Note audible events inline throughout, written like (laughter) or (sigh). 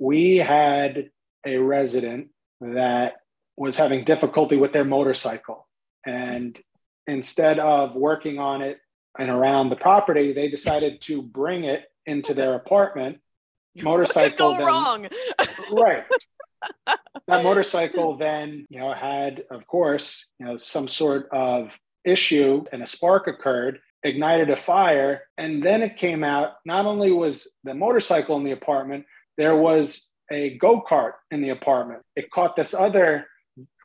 we had a resident that was having difficulty with their motorcycle. And instead of working on it and around the property, they decided to bring it into their apartment. Motorcycle go wrong. right. (laughs) that motorcycle then, you know, had, of course, you know, some sort of issue and a spark occurred, ignited a fire, and then it came out. Not only was the motorcycle in the apartment, there was a go kart in the apartment. It caught this other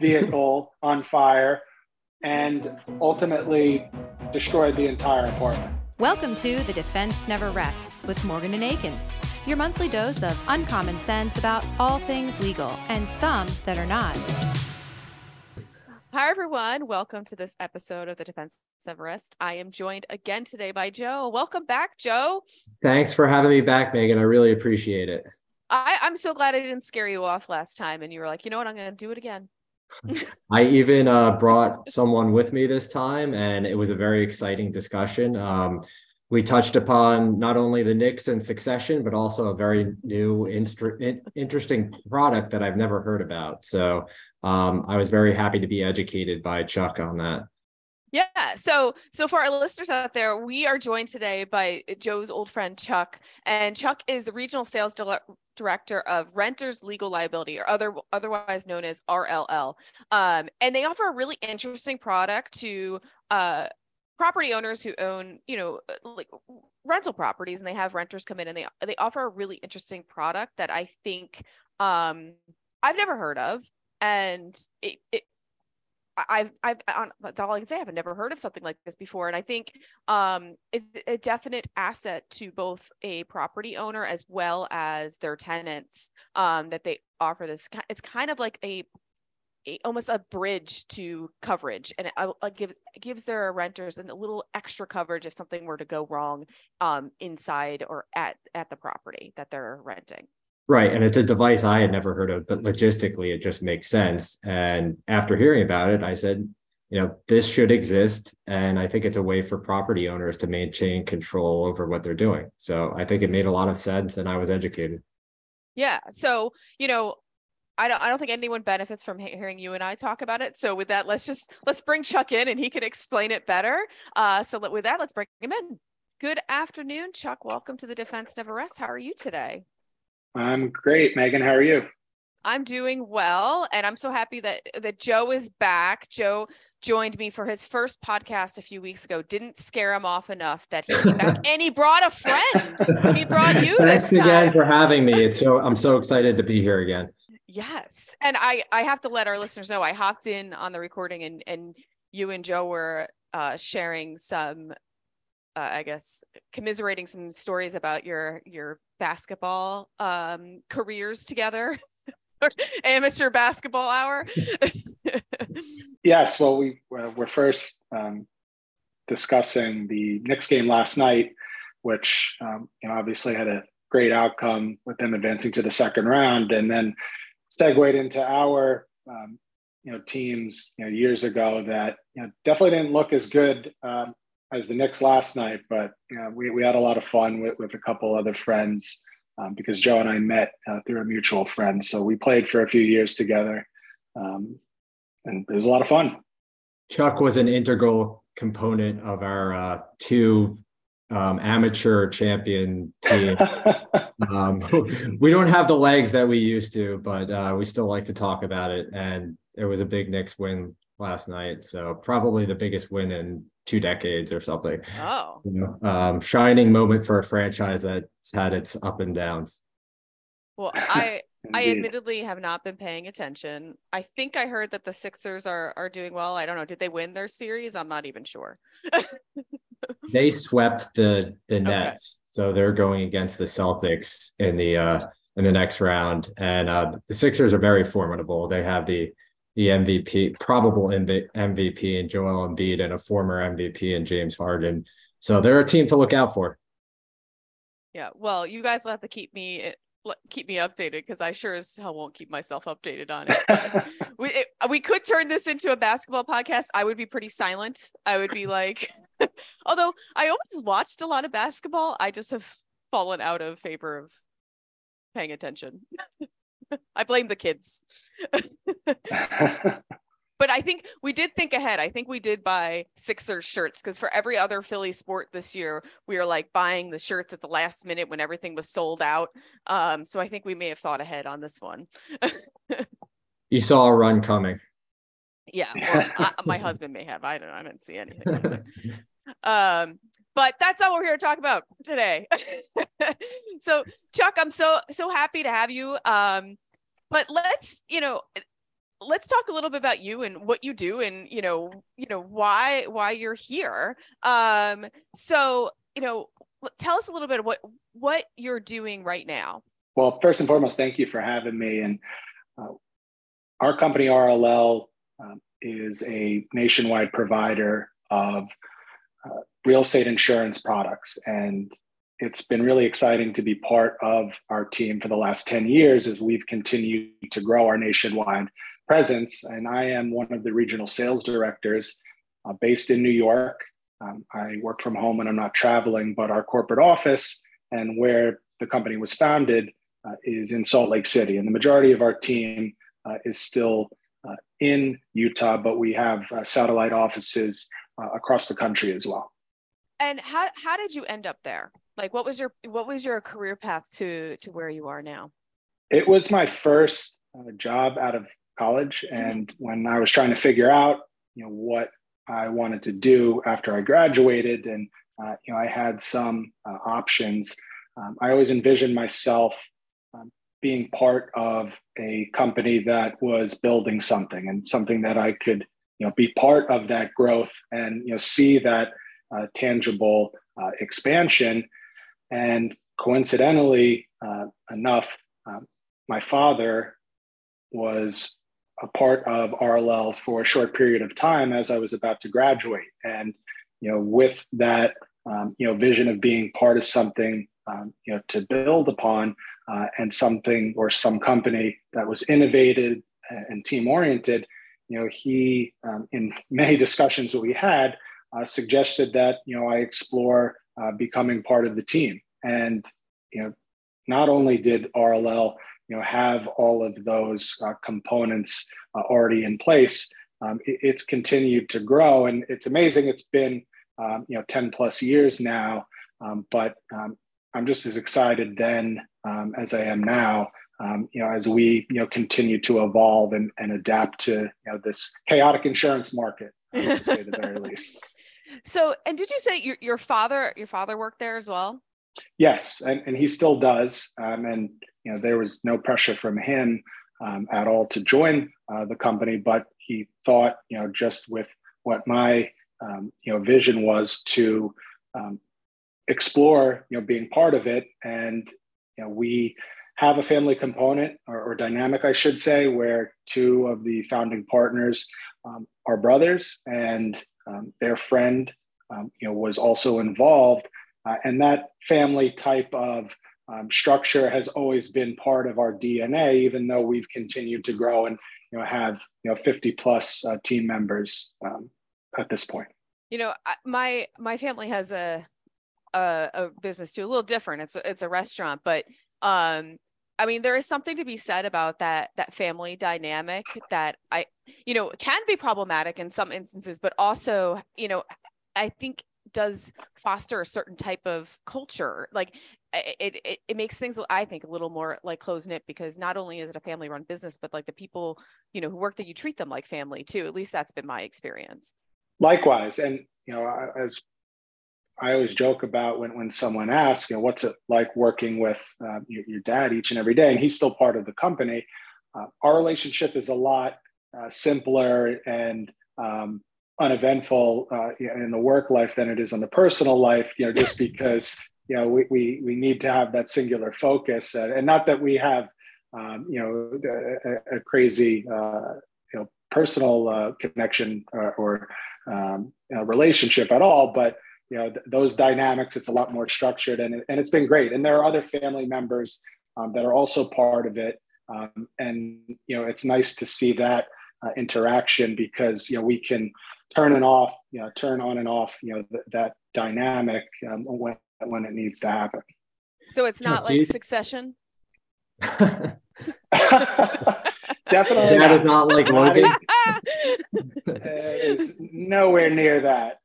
vehicle (laughs) on fire and ultimately destroyed the entire apartment. Welcome to The Defense Never Rests with Morgan and Akins, your monthly dose of uncommon sense about all things legal and some that are not. Hi, everyone. Welcome to this episode of the Defense Never Rests. I am joined again today by Joe. Welcome back, Joe. Thanks for having me back, Megan. I really appreciate it. I, I'm so glad I didn't scare you off last time and you were like, you know what, I'm going to do it again. (laughs) I even uh, brought someone with me this time, and it was a very exciting discussion. Um, we touched upon not only the Knicks and succession, but also a very new, instru- interesting product that I've never heard about. So um, I was very happy to be educated by Chuck on that. Yeah. So, so for our listeners out there, we are joined today by Joe's old friend Chuck, and Chuck is the regional sales director of Renters Legal Liability, or other otherwise known as RLL. Um, and they offer a really interesting product to uh, property owners who own, you know, uh, like rental properties, and they have renters come in, and they they offer a really interesting product that I think um, I've never heard of, and it, it I've, I've, on, that's all I can say. I've never heard of something like this before. And I think um, it's a definite asset to both a property owner as well as their tenants um, that they offer this. It's kind of like a, a almost a bridge to coverage and it, it give, gives their renters a little extra coverage if something were to go wrong um, inside or at, at the property that they're renting. Right. And it's a device I had never heard of, but logistically it just makes sense. And after hearing about it, I said, you know, this should exist. And I think it's a way for property owners to maintain control over what they're doing. So I think it made a lot of sense and I was educated. Yeah. So, you know, I don't I don't think anyone benefits from hearing you and I talk about it. So with that, let's just let's bring Chuck in and he can explain it better. Uh so with that, let's bring him in. Good afternoon, Chuck. Welcome to the Defense Never Rests. How are you today? I'm great, Megan. How are you? I'm doing well, and I'm so happy that that Joe is back. Joe joined me for his first podcast a few weeks ago. Didn't scare him off enough that he came back, (laughs) and he brought a friend. He brought you. Thanks again for having me. It's so I'm so excited to be here again. Yes, and I I have to let our listeners know I hopped in on the recording, and and you and Joe were uh, sharing some uh, I guess commiserating some stories about your your basketball um, careers together. (laughs) amateur basketball hour. (laughs) yes, well, we uh, were first um, discussing the Knicks game last night, which um, you know obviously had a great outcome with them advancing to the second round, and then segued into our um, you know teams you know years ago that you know definitely didn't look as good um, as the Knicks last night, but you know, we, we had a lot of fun with, with a couple other friends um, because Joe and I met uh, through a mutual friend. So we played for a few years together, um, and it was a lot of fun. Chuck was an integral component of our uh, two um, amateur champion teams. (laughs) um, we don't have the legs that we used to, but uh, we still like to talk about it. And it was a big Knicks win last night. So probably the biggest win in two decades or something. Oh, you know, um, shining moment for a franchise that's had its up and downs. Well, (coughs) I I admittedly have not been paying attention. I think I heard that the Sixers are are doing well. I don't know. Did they win their series? I'm not even sure. (laughs) they swept the the Nets, okay. so they're going against the Celtics in the uh in the next round. And uh the Sixers are very formidable. They have the the MVP, probable MVP in Joel Embiid and a former MVP in James Harden. So they're a team to look out for. Yeah, well, you guys will have to keep me keep me updated because I sure as hell won't keep myself updated on it. (laughs) we it, we could turn this into a basketball podcast. I would be pretty silent. I would be like, (laughs) although I always watched a lot of basketball, I just have fallen out of favor of paying attention. (laughs) (laughs) I blame the kids. (laughs) but I think we did think ahead. I think we did buy Sixers shirts because for every other Philly sport this year, we were like buying the shirts at the last minute when everything was sold out. Um, so I think we may have thought ahead on this one. (laughs) you saw a run coming. Yeah, well, I, my husband may have. I don't. I didn't see anything. Um, but that's not what we're here to talk about today. (laughs) so, Chuck, I'm so so happy to have you. Um, but let's you know let's talk a little bit about you and what you do and you know you know why why you're here um so you know tell us a little bit what what you're doing right now well first and foremost thank you for having me and uh, our company rll um, is a nationwide provider of real estate insurance products and it's been really exciting to be part of our team for the last 10 years as we've continued to grow our nationwide presence, and I am one of the regional sales directors uh, based in New York. Um, I work from home and I'm not traveling, but our corporate office and where the company was founded uh, is in Salt Lake City. And the majority of our team uh, is still uh, in Utah, but we have uh, satellite offices uh, across the country as well. And how, how did you end up there? Like what was your what was your career path to to where you are now? It was my first job out of college. Mm-hmm. And when I was trying to figure out, you know, what I wanted to do after I graduated, and uh, you know, I had some uh, options. Um, I always envisioned myself um, being part of a company that was building something and something that I could, you know, be part of that growth and you know see that uh, tangible uh, expansion. And coincidentally uh, enough, um, my father was a part of RLL for a short period of time as I was about to graduate. And, you know, with that, um, you know, vision of being part of something, um, you know, to build upon uh, and something or some company that was innovative and team oriented, you know, he, um, in many (laughs) discussions that we had, uh, suggested that, you know, I explore uh, becoming part of the team. And, you know, not only did RLL you know have all of those uh, components uh, already in place um, it, it's continued to grow and it's amazing it's been um, you know 10 plus years now um, but um, i'm just as excited then um, as i am now um, you know as we you know continue to evolve and, and adapt to you know this chaotic insurance market to say the very (laughs) least so and did you say your, your father your father worked there as well Yes, and, and he still does. Um, and you know, there was no pressure from him um, at all to join uh, the company, but he thought, you know, just with what my um, you know vision was to um, explore, you know, being part of it, and you know, we have a family component or, or dynamic, I should say, where two of the founding partners um, are brothers, and um, their friend, you know, was also involved uh, and that family type of um, structure has always been part of our DNA, even though we've continued to grow and you know have you know 50 plus uh, team members um, at this point. You know, my my family has a, a a, business too, a little different. It's a, it's a restaurant, but um, I mean, there is something to be said about that that family dynamic that I, you know, can be problematic in some instances, but also, you know, I think does foster a certain type of culture. Like it, it it makes things i think a little more like close knit because not only is it a family run business but like the people you know who work that you treat them like family too. At least that's been my experience. Likewise and you know as i always joke about when when someone asks you know what's it like working with uh, your, your, dad each and every day? And he's still part of the company. Uh, our relationship is a lot uh, simpler and um, uneventful uh, in the work life than it is in the personal life you know just because you know we, we, we need to have that singular focus. And, and not that we have um, you know a, a crazy uh, you know personal uh, connection or, or um, you know, relationship at all but you know th- those dynamics it's a lot more structured and, and it's been great and there are other family members um, that are also part of it um, and you know it's nice to see that uh, interaction because you know we can turn and off, you know, turn on and off, you know, th- that dynamic um, when when it needs to happen. So it's not like Succession. (laughs) Definitely That not. is not like (laughs) Logan. (laughs) it's nowhere near that.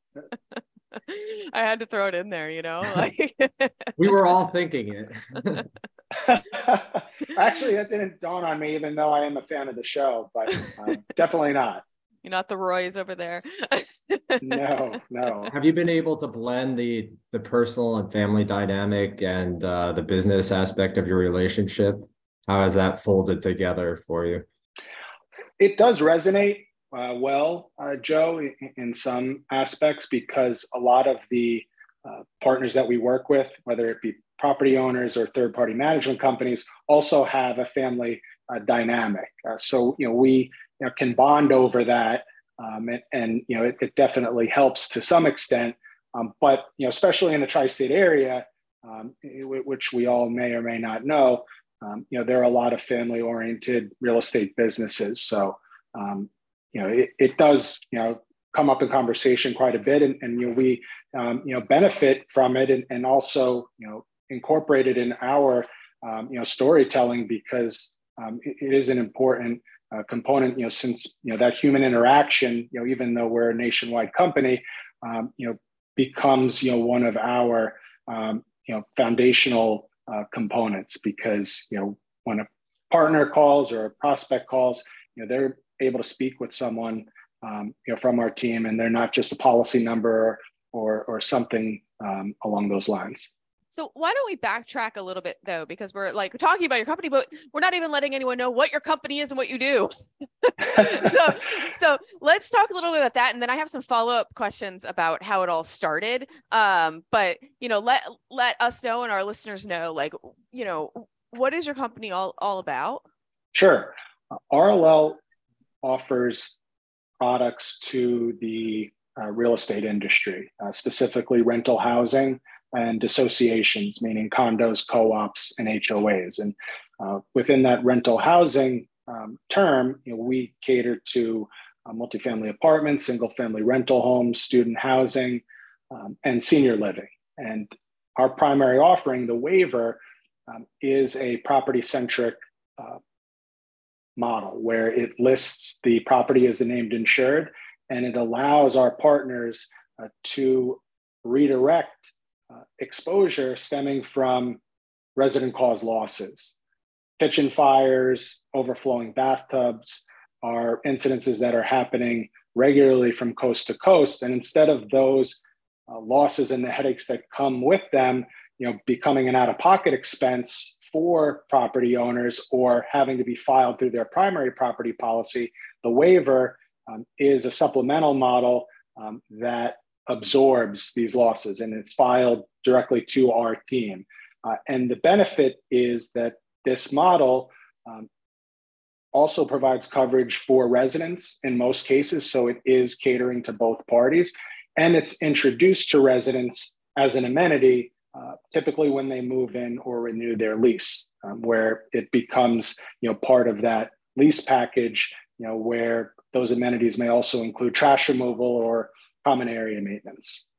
(laughs) I had to throw it in there, you know. (laughs) Like, (laughs) We were all thinking it. Actually, that didn't dawn on me, even though I am a fan of the show, but um, definitely not. you're not the Roys over there. No, no. Have you been able to blend the the personal and family dynamic and uh, the business aspect of your relationship? How has that folded together for you? It does resonate uh, well, uh, Joe, in, in some aspects, because a lot of the uh, partners that we work with, whether it be property owners or third party management companies, also have a family uh, dynamic. Uh, so, you know, we you know, can bond over that. Um, and, and, you know, it, it, definitely helps to some extent. Um, but, you know, especially in the tri state area, um, which we all may or may not know, um, you know, there are a lot of family oriented real estate businesses. So, um, you know, it, it does, you know, come up in conversation quite a bit and, and you know, we, um, you know, benefit from it and, and also, you know, incorporate it in our, um, you know, storytelling because um, it, it is an important uh, component, you know, since, you know, that human interaction, you know, even though we're a nationwide company, um, you know, becomes, you know, one of our, um, you know, foundational uh, components because, you know, when a partner calls or a prospect calls, you know, they're able to speak with someone um, you know from our team and they're not just a policy number or or something um, along those lines. So why don't we backtrack a little bit though because we're like talking about your company but we're not even letting anyone know what your company is and what you do. (laughs) So so let's talk a little bit about that and then i have some follow-up questions about how it all started. Um, but you know let let us know and our listeners know like you know what is your company all all about? Sure. Rll offers products to the uh, real estate industry, uh, specifically rental housing and associations, meaning condos, co ops, and HOAs. And uh, within that rental housing um, term, you know, we cater to uh, multifamily apartments, single family rental homes, student housing, um, and senior living. And our primary offering, the waiver, um, is a property centric uh, model where it lists the property as the named insured and it allows our partners uh, to redirect uh, exposure stemming from resident cause losses. Kitchen fires, overflowing bathtubs are incidences that are happening regularly from coast to coast. And instead of those uh, losses and the headaches that come with them, you know, becoming an out-of-pocket expense for property owners or having to be filed through their primary property policy, the waiver um, is a supplemental model um, that absorbs these losses and it's filed directly to our team. Uh, and the benefit is that this model um, also provides coverage for residents in most cases. So it is catering to both parties. And it's introduced to residents as an amenity uh, typically when they move in or renew their lease, um, where it becomes you know part of that lease package, you know where those amenities may also include trash removal or common area maintenance.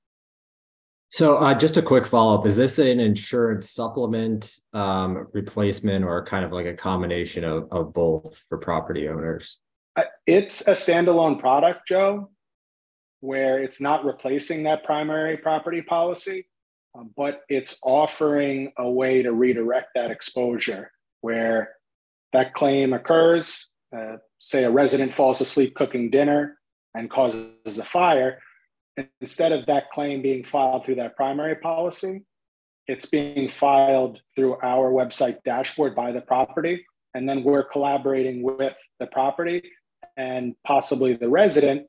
So, uh, just a quick follow up: Is this an insurance supplement, um, replacement, or kind of like a combination of, of both for property owners? Uh, it's a standalone product, Joe, where it's not replacing that primary property policy but it's offering a way to redirect that exposure where that claim occurs. Uh, say a resident falls asleep cooking dinner and causes a fire. Instead of that claim being filed through that primary policy, it's being filed through our website dashboard by the property. And then we're collaborating with the property and possibly the resident,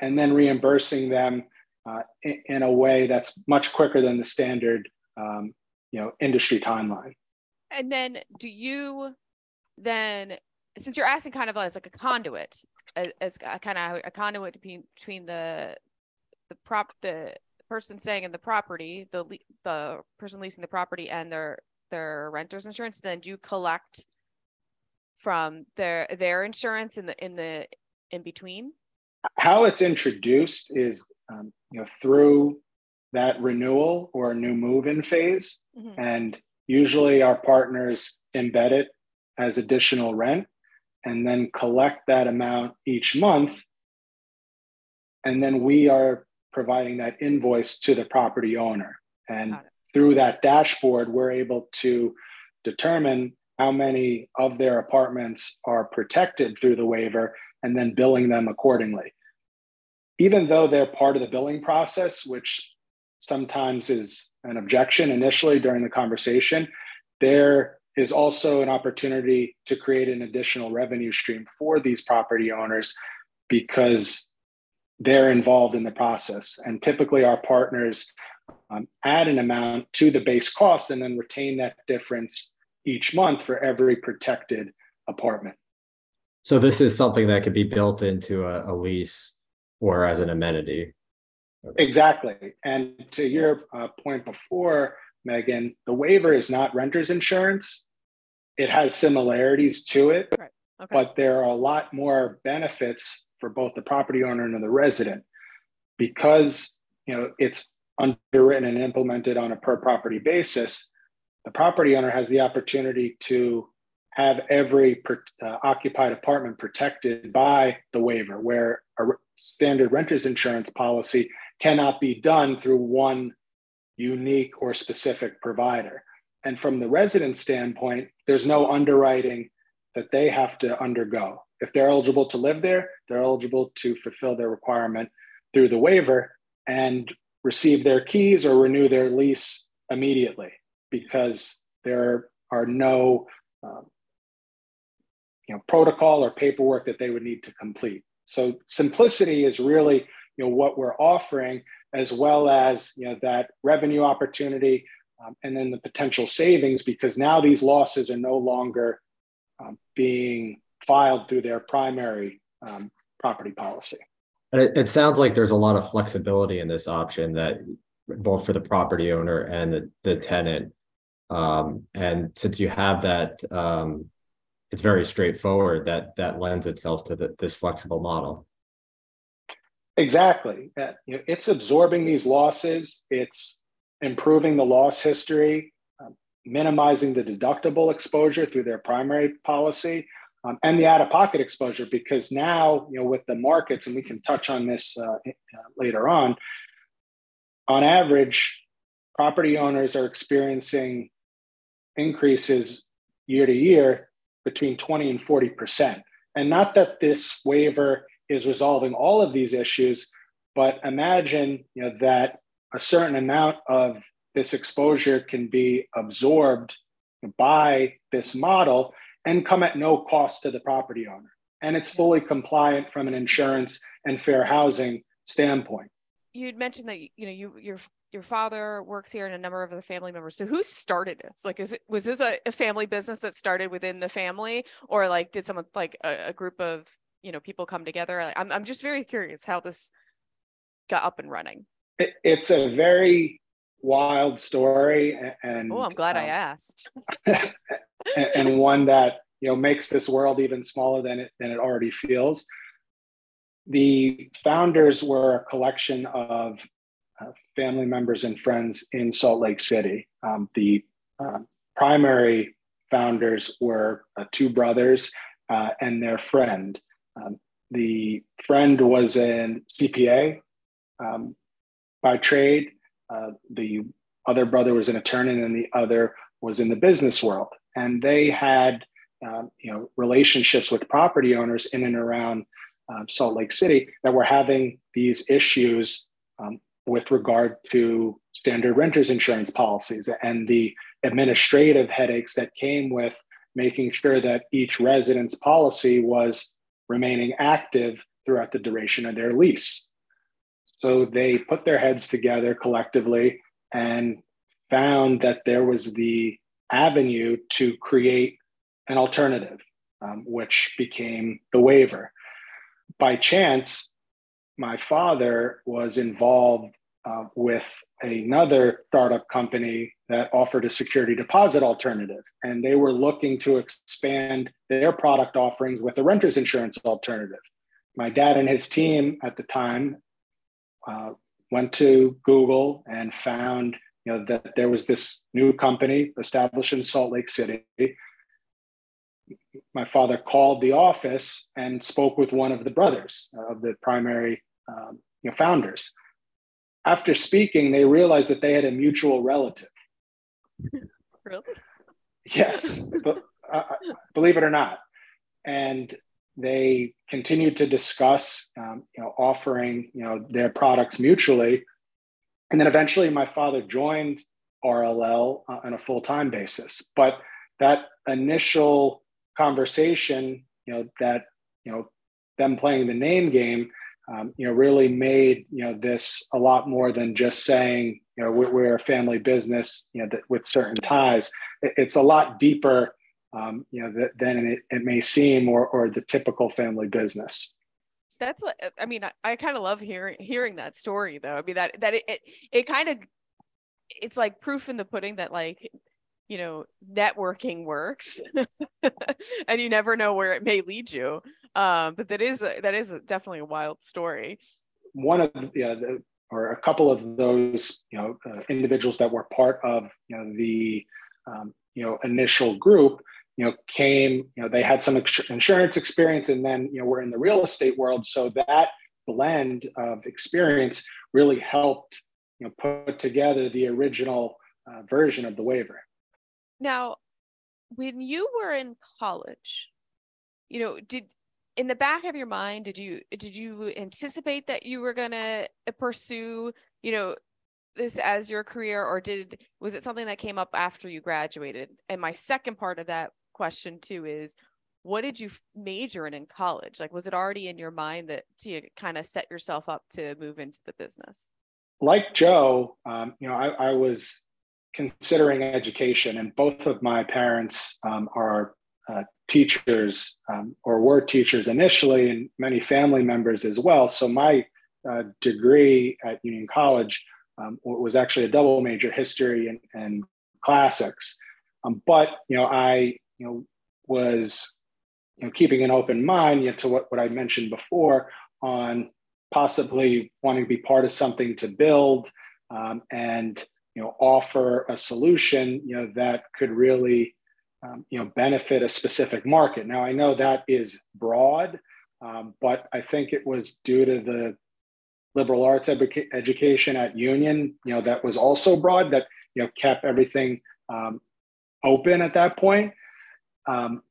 and then reimbursing them uh, in, in, a way that's much quicker than the standard um, you know industry timeline. And then do you then since you're asking kind of as like a conduit as, as a kind of a conduit between between the the prop the person staying in the property the the person leasing the property and their their renter's insurance then do you collect from their their insurance in the in the in between? How it's introduced is um, you know through that renewal or new move in phase mm-hmm. and usually our partners embed it as additional rent and then collect that amount each month. And then we are providing that invoice to the property owner. And through that dashboard, we're able to determine how many of their apartments are protected through the waiver and then billing them accordingly. Even though they're part of the billing process, which sometimes is an objection initially during the conversation, there is also an opportunity to create an additional revenue stream for these property owners because they're involved in the process. And typically, our partners um, add an amount to the base cost and then retain that difference each month for every protected apartment. So this is something that could be built into a, a lease or as an amenity. Exactly. And to your uh, point before, Megan, the waiver is not renter's insurance. It has similarities to it, right. okay. but there are a lot more benefits for both the property owner and the resident because you know it's underwritten and implemented on a per property basis the property owner has the opportunity to have every uh, occupied apartment protected by the waiver, where a standard renter's insurance policy cannot be done through one unique or specific provider. And from the resident standpoint, there's no underwriting that they have to undergo. If they're eligible to live there, they're eligible to fulfill their requirement through the waiver and receive their keys or renew their lease immediately because there are no um, you know protocol or paperwork that they would need to complete so simplicity is really you know what we're offering as well as you know that revenue opportunity um, and then the potential savings because now these losses are no longer um, being filed through their primary um, property policy. It, it sounds like there's a lot of flexibility in this option that both for the property owner and the, the tenant. Um, and since you have that, um, it's very straightforward that that lends itself to the, this flexible model. Exactly. Uh, you know, it's absorbing these losses. It's improving the loss history, um, minimizing the deductible exposure through their primary policy, um, and the out-of-pocket exposure. Because now, you know, with the markets, and we can touch on this uh, uh later on. On average, property owners are experiencing increases year to year between 20 and 40%. And not that this waiver is resolving all of these issues, but imagine you know, that a certain amount of this exposure can be absorbed by this model and come at no cost to the property owner. And it's fully compliant from an insurance and fair housing standpoint. You'd mentioned that you know you your your father works here and a number of the family members. So who started this? Like, is it was this a, a family business that started within the family, or like did someone like a, a group of you know people come together? I'm I'm just very curious how this got up and running. It, it's a very wild story, and oh, I'm glad um, I asked. (laughs) and, and one that you know makes this world even smaller than it than it already feels. The founders were a collection of family members and friends in Salt Lake City. Um, the uh, primary founders were uh, two brothers uh, and their friend. Um, the friend was an CPA um, by trade. Uh, the other brother was an attorney, and the other was in the business world. And they had, um, you know, relationships with property owners in and around um, Salt Lake City that were having these issues um, with regard to standard renters insurance policies and the administrative headaches that came with making sure that each resident's policy was remaining active throughout the duration of their lease. So they put their heads together collectively and found that there was the avenue to create an alternative, um, which became the waiver. By chance, my father was involved uh, with another startup company that offered a security deposit alternative. And they were looking to expand their product offerings with a renter's insurance alternative. My dad and his team at the time uh, went to Google and found you know, that there was this new company established in Salt Lake City. my father called the office and spoke with one of the brothers of the primary um, you know, founders. After speaking, they realized that they had a mutual relative. (laughs) Really? Yes, but, uh, believe it or not. And they continued to discuss, um, you know, offering, you know, their products mutually. And then eventually my father joined RLL uh, on a full-time basis. But that initial conversation, you know, that, you know, them playing the name game, um, you know, really made, you know, this a lot more than just saying, you know, we're, we're a family business, you know, that with certain ties. It's a lot deeper, um, you know, than it, it may seem or, or the typical family business. That's i mean i, I kind of love hearing hearing that story though. I mean that that it it, it kind of it's like proof in the pudding that like you know networking works (laughs) and you never know where it may lead you um but that is a, that is a, definitely a wild story. One of the, yeah, the or a couple of those you know uh, individuals that were part of you know the um, you know initial group you know came you know they had some insurance experience and then you know we're in the real estate world. So that blend of experience really helped you know put together the original uh, version of the waiver. Now when you were in college you know did in the back of your mind did you did you anticipate that you were going to pursue you know this as your career? Or did was it something that came up after you graduated? And my second part of that question too is what did you major in in college? Like was it already in your mind that to kind of set yourself up to move into the business? Like Joe, um, you know, I, I, was considering education, and both of my parents um, are uh, teachers um, or were teachers initially, and many family members as well. So my uh, degree at Union College um, was actually a double major, history and, and classics. Um, but you know, I you know was you know keeping an open mind you know, to what, what I mentioned before on possibly wanting to be part of something to build um, and you know offer a solution you know that could really um, you know benefit a specific market. Now i know that is broad um, but i think it was due to the liberal arts educa- education at union you know that was also broad that you know kept everything um, open at that point. Um,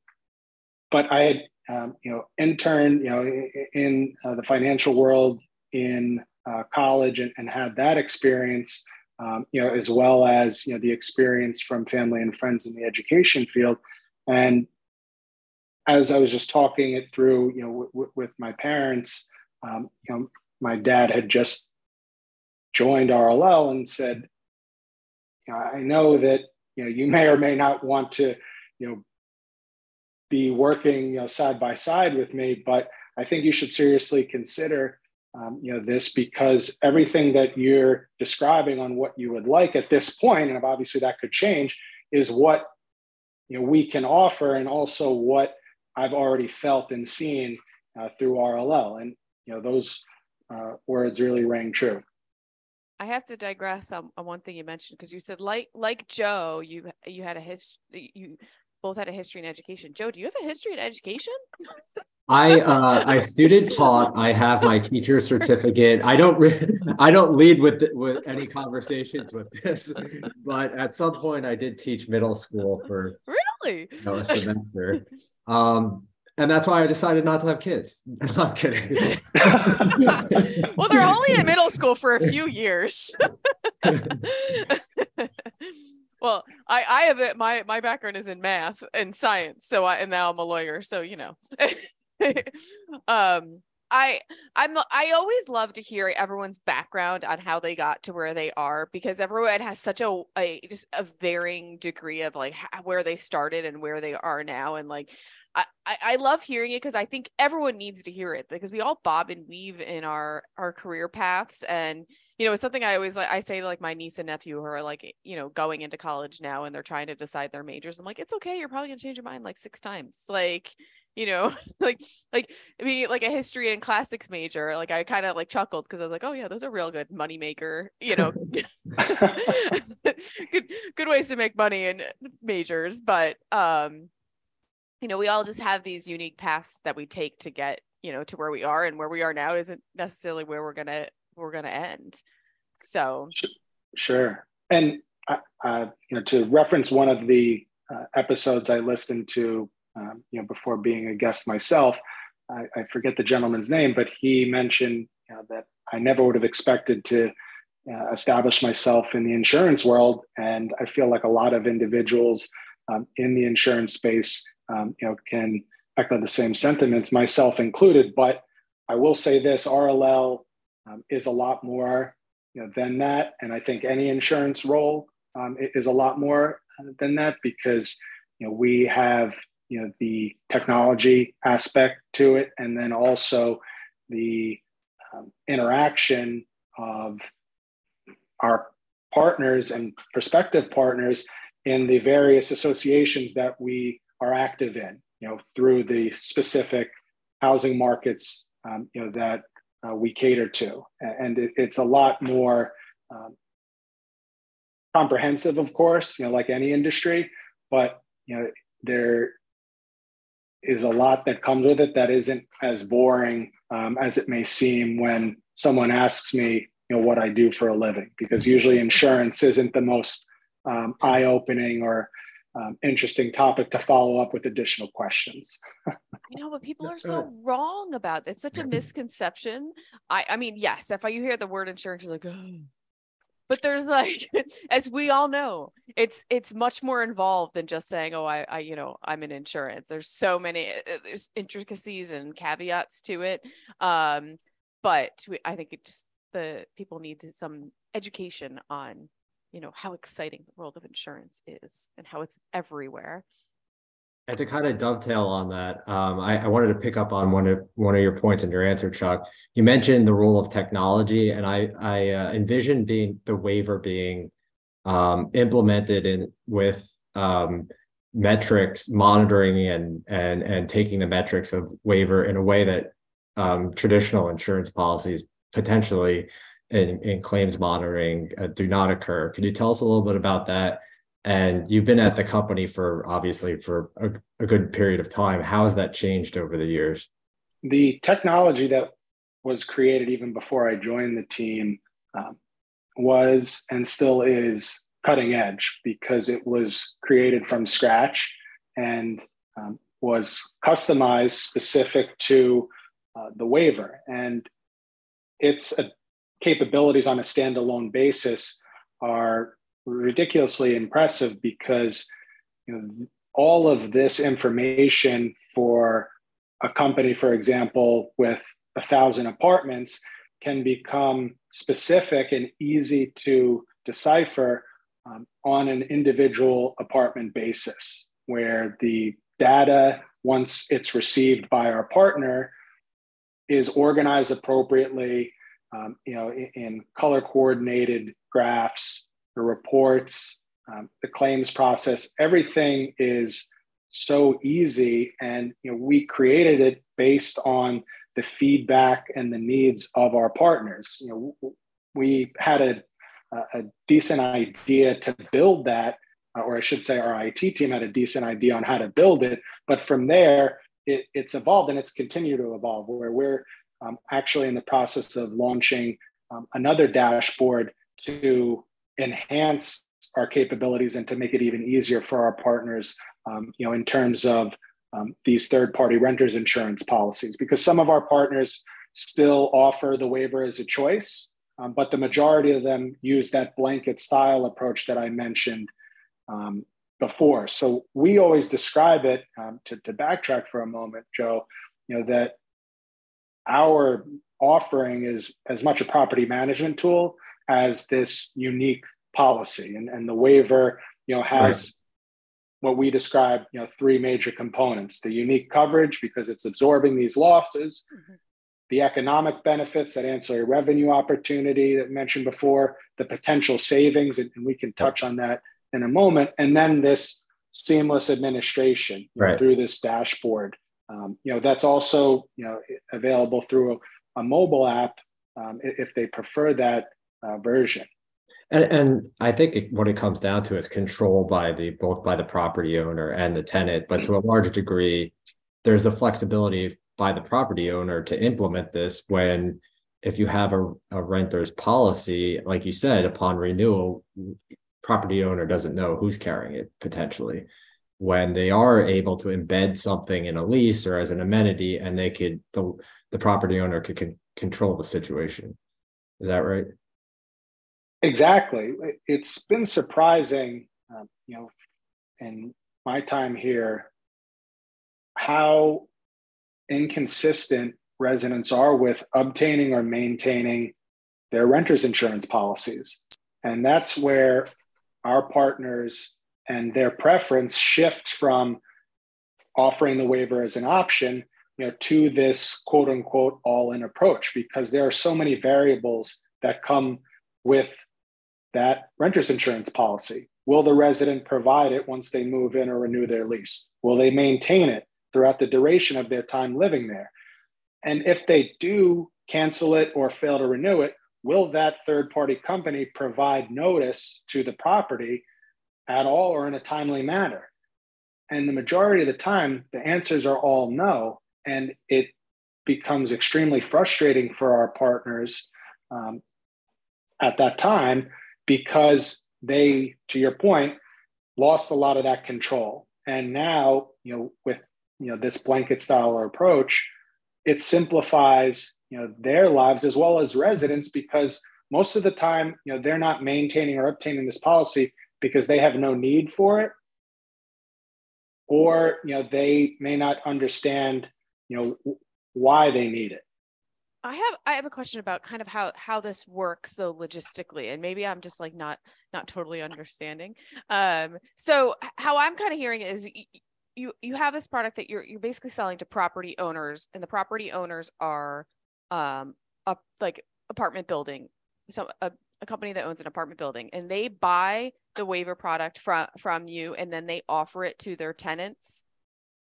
but i had um, you know, intern, you know, in uh, the financial world in uh, college and, and, had that experience, um, you know, as well as, you know, the experience from family and friends in the education field. And as I was just talking it through, you know, w- w- with my parents, um, you know, my dad had just joined RLL and said, you know, I know that, you know, you (laughs) may or may not want to, you know, be working you know side by side with me but i think you should seriously consider um, you know this because everything that you're describing on what you would like at this point and obviously that could change is what you know we can offer and also what i've already felt and seen uh, through rll and you know those uh, words really rang true. I have to digress on, on one thing you mentioned because you said like like Joe, you you had a his you both had a history in education. Joe, do you have a history in education? I uh, I student taught. I have my teacher certificate. I don't re- I don't lead with with any conversations with this, but at some point I did teach middle school for really you know, a semester. Um, and that's why I decided not to have kids. (laughs) not kidding. (laughs) well, they're only in middle school for a few years (laughs) well i i have it my my background is in math and science so i and now i'm a lawyer so you know. (laughs) Um I I'm I always love to hear everyone's background on how they got to where they are because everyone has such a, a just a varying degree of like where they started and where they are now and like I I love hearing it because I think everyone needs to hear it because we all bob and weave in our our career paths and you know, it's something I always like. I say to like my niece and nephew who are like, you know, going into college now and they're trying to decide their majors. I'm like, it's okay. You're probably gonna change your mind like six times. Like, you know, (laughs) like like I mean, like a history and classics major. Like I kind of like chuckled because I was like, oh yeah, those are real good money maker. You know, (laughs) (laughs) good good ways to make money in majors. But um, you know we all just have these unique paths that we take to get you know to where we are and where we are now isn't necessarily where we're gonna we're gonna end. So sure and uh, you know to reference one of the uh, episodes i listened to um, you know before being a guest myself I, I forget the gentleman's name but he mentioned you know, that i never would have expected to uh, establish myself in the insurance world. And i feel like a lot of individuals um, in the insurance space um, you know can echo the same sentiments, myself included. But I will say this: RLL um, is a lot more you know, than that, and I think any insurance role um, is a lot more than that because you know we have you know the technology aspect to it, and then also the um, interaction of our partners and prospective partners in the various associations that we are active in you know, through the specific housing markets, um, you know, that uh, we cater to. And it, it's a lot more um, comprehensive, of course, you know, like any industry, but, you know, there is a lot that comes with it that isn't as boring um, as it may seem when someone asks me, you know, what I do for a living, because usually insurance isn't the most um, eye-opening or um, interesting topic to follow up with additional questions. I know, but people are so (laughs) wrong about it. It's such a misconception. I, I mean, yes, if you hear the word insurance, you're like, oh. But there's (laughs) like, as we all know, it's it's much more involved than just saying, "Oh, I, I, you know, I'm in insurance." There's so many, uh, uh, there's intricacies and caveats to it. Um, but we, I think it just the people need some education on you know how exciting the world of insurance is and how it's everywhere and to kind of dovetail on that, um, I, I, wanted to pick up on one of one of your points in your answer, Chuck. You mentioned the role of technology, and I I uh, envision being the waiver being um, implemented in with um, metrics monitoring and and and taking the metrics of waiver in a way that um, traditional insurance policies potentially in, in claims monitoring uh, do not occur. Can you tell us a little bit about that? And you've been at the company for obviously for a, a good period of time. How has that changed over the years? The technology that was created even before I joined the team um, was and still is cutting edge because it was created from scratch and um, was customized specific to uh, the waiver. And it's a capabilities on a standalone basis are ridiculously impressive because you know, all of this information for a company, for example, with a thousand apartments can become specific and easy to decipher um, on an individual apartment basis, where the data, once it's received by our partner, is organized appropriately um, you know, in, in, color coordinated graphs, the reports, um, the claims process, everything is so easy. And you know, we created it based on the feedback and the needs of our partners. You know, we had a, a decent idea to build that, or I should say, our IT team had a decent idea on how to build it. But from there, it, it's evolved and it's continued to evolve where we're um, actually in the process of launching um, another dashboard to enhance our capabilities and to make it even easier for our partners, um, you know, in terms of um, these third-party renters insurance policies, because some of our partners still offer the waiver as a choice, um, but the majority of them use that blanket style approach that I mentioned um, before. So we always describe it to, to backtrack for a moment, Joe. You know that our offering is as much a property management tool as this unique policy. And, and the waiver, you know, has right. what we describe, you know, three major components: the unique coverage because it's absorbing these losses, mm-hmm. the economic benefits, that ancillary revenue opportunity that I mentioned before, the potential savings, and, and we can touch on that in a moment, and then this seamless administration right. through this dashboard um, you know, that's also you know available through a, a mobile app um, if they prefer that uh, version. And, and I think what it comes down to is control by the both by the property owner and the tenant, but to a large degree, there's the flexibility by the property owner to implement this when if you have a, a renter's policy, like you said, upon renewal, property owner doesn't know who's carrying it potentially. When they are able to embed something in a lease or as an amenity, and they could the the property owner could, control the situation. Is that right? Exactly. It's been surprising, um, you know, in my time here, how inconsistent residents are with obtaining or maintaining their renter's insurance policies. And that's where our partners and their preference shifts from offering the waiver as an option you know, to this quote unquote all in approach because there are so many variables that come with that renter's insurance policy. Will the resident provide it once they move in or renew their lease? Will they maintain it throughout the duration of their time living there? And if they do cancel it or fail to renew it, will that third party company provide notice to the property at all or in a timely manner? And the majority of the time, the answers are all no. And it becomes extremely frustrating for our partners um, at that time because they, to your point, lost a lot of that control. And now, you know, with you know this blanket style approach, it simplifies you know their lives as well as residents because most of the time you know they're not maintaining or obtaining this policy because they have no need for it or you know they may not understand you know why they need it I have I have a question about kind of how how this works though logistically and maybe I'm just like not not totally understanding. Um so how I'm kind of hearing it is you you have this product that you're you're basically selling to property owners and the property owners are um up like apartment building so a, a company that owns an apartment building and they buy the waiver product from from you and then they offer it to their tenants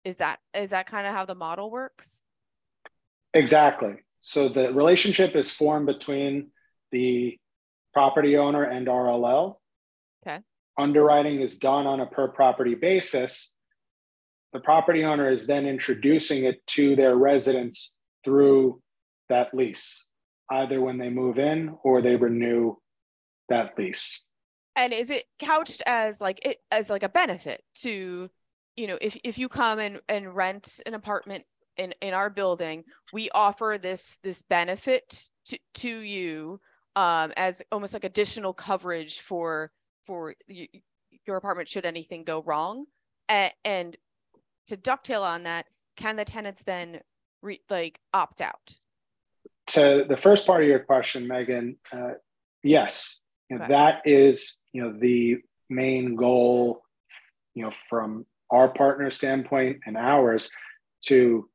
is that is that kind of how the model works exactly so the relationship is formed between the property owner and RLL. Okay. Underwriting is done on a per property basis. The property owner is then introducing it to their residents through that lease, either when they move in or they renew that lease. And is it couched as like it as like a benefit to, you know, if if you come and, and rent an apartment in in our building we offer this this benefit to to you um as almost like additional coverage for for y- your apartment should anything go wrong and, and to ducktail on that can the tenants then re- like opt out to the first part of your question megan uh, yes you know, okay. that is you know the main goal you know from our partner standpoint and ours to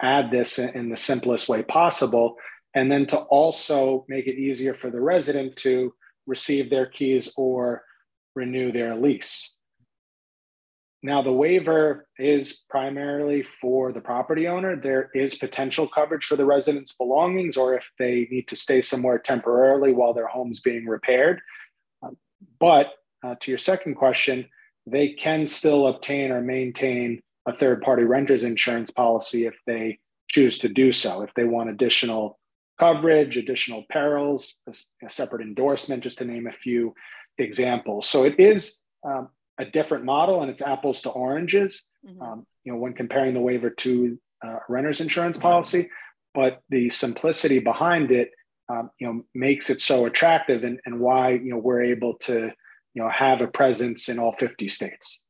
add this in the simplest way possible. And then to also make it easier for the resident to receive their keys or renew their lease. Now, the waiver is primarily for the property owner. There is potential coverage for the resident's belongings or if they need to stay somewhere temporarily while their home's being repaired. Um, but uh, to your second question, they can still obtain or maintain a third party renter's insurance policy if they choose to do so. If they want additional coverage, additional perils, a, a separate endorsement, just to name a few examples. So it is um, a different model and it's apples to oranges, mm-hmm. um, you know, when comparing the waiver to uh, a renter's insurance policy. But the simplicity behind it, um, you know, makes it so attractive and, and why, you know, we're able to, you know, have a presence in all 50 states.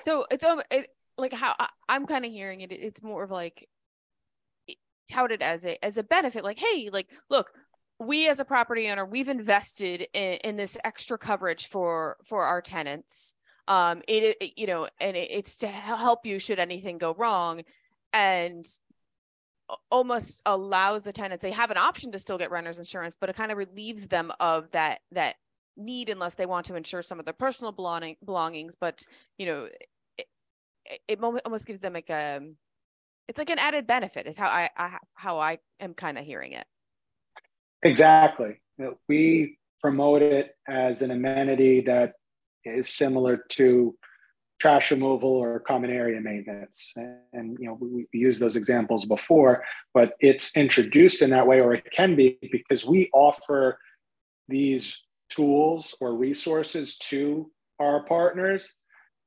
So it's it, like how I, I'm kind of hearing it. It's more of like touted as a as a benefit. Like, hey, like look, we as a property owner, we've invested in, in this extra coverage for for our tenants. Um, it, it you know, and it, it's to help you should anything go wrong, and almost allows the tenants they have an option to still get renters insurance, but it kind of relieves them of that that need unless they want to insure some of their personal belonging, belongings. But you know, it almost gives them like a um, it's like an added benefit is how I, I how I am kind of hearing it. Exactly. We promote it as an amenity that is similar to trash removal or common area maintenance. And, and you know, we, we used those examples before, but it's introduced in that way, or it can be because we offer these tools or resources to our partners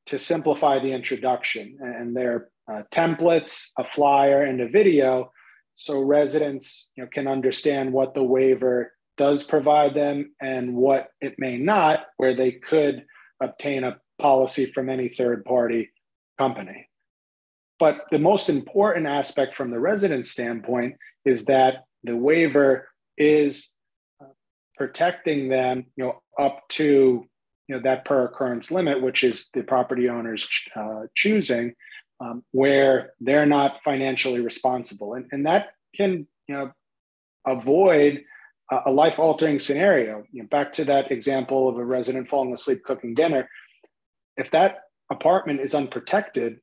to simplify the introduction. And they're uh, templates, a flyer, and a video, so residents you know, can understand what the waiver does provide them and what it may not, where they could obtain a policy from any third party company. But the most important aspect from the resident standpoint is that the waiver is uh, protecting them, you know, up to you know that per occurrence limit, which is the property owner's uh, choosing, um, where they're not financially responsible, and and that can you know avoid a life altering scenario. You know, back to that example of a resident falling asleep cooking dinner if that apartment is unprotected,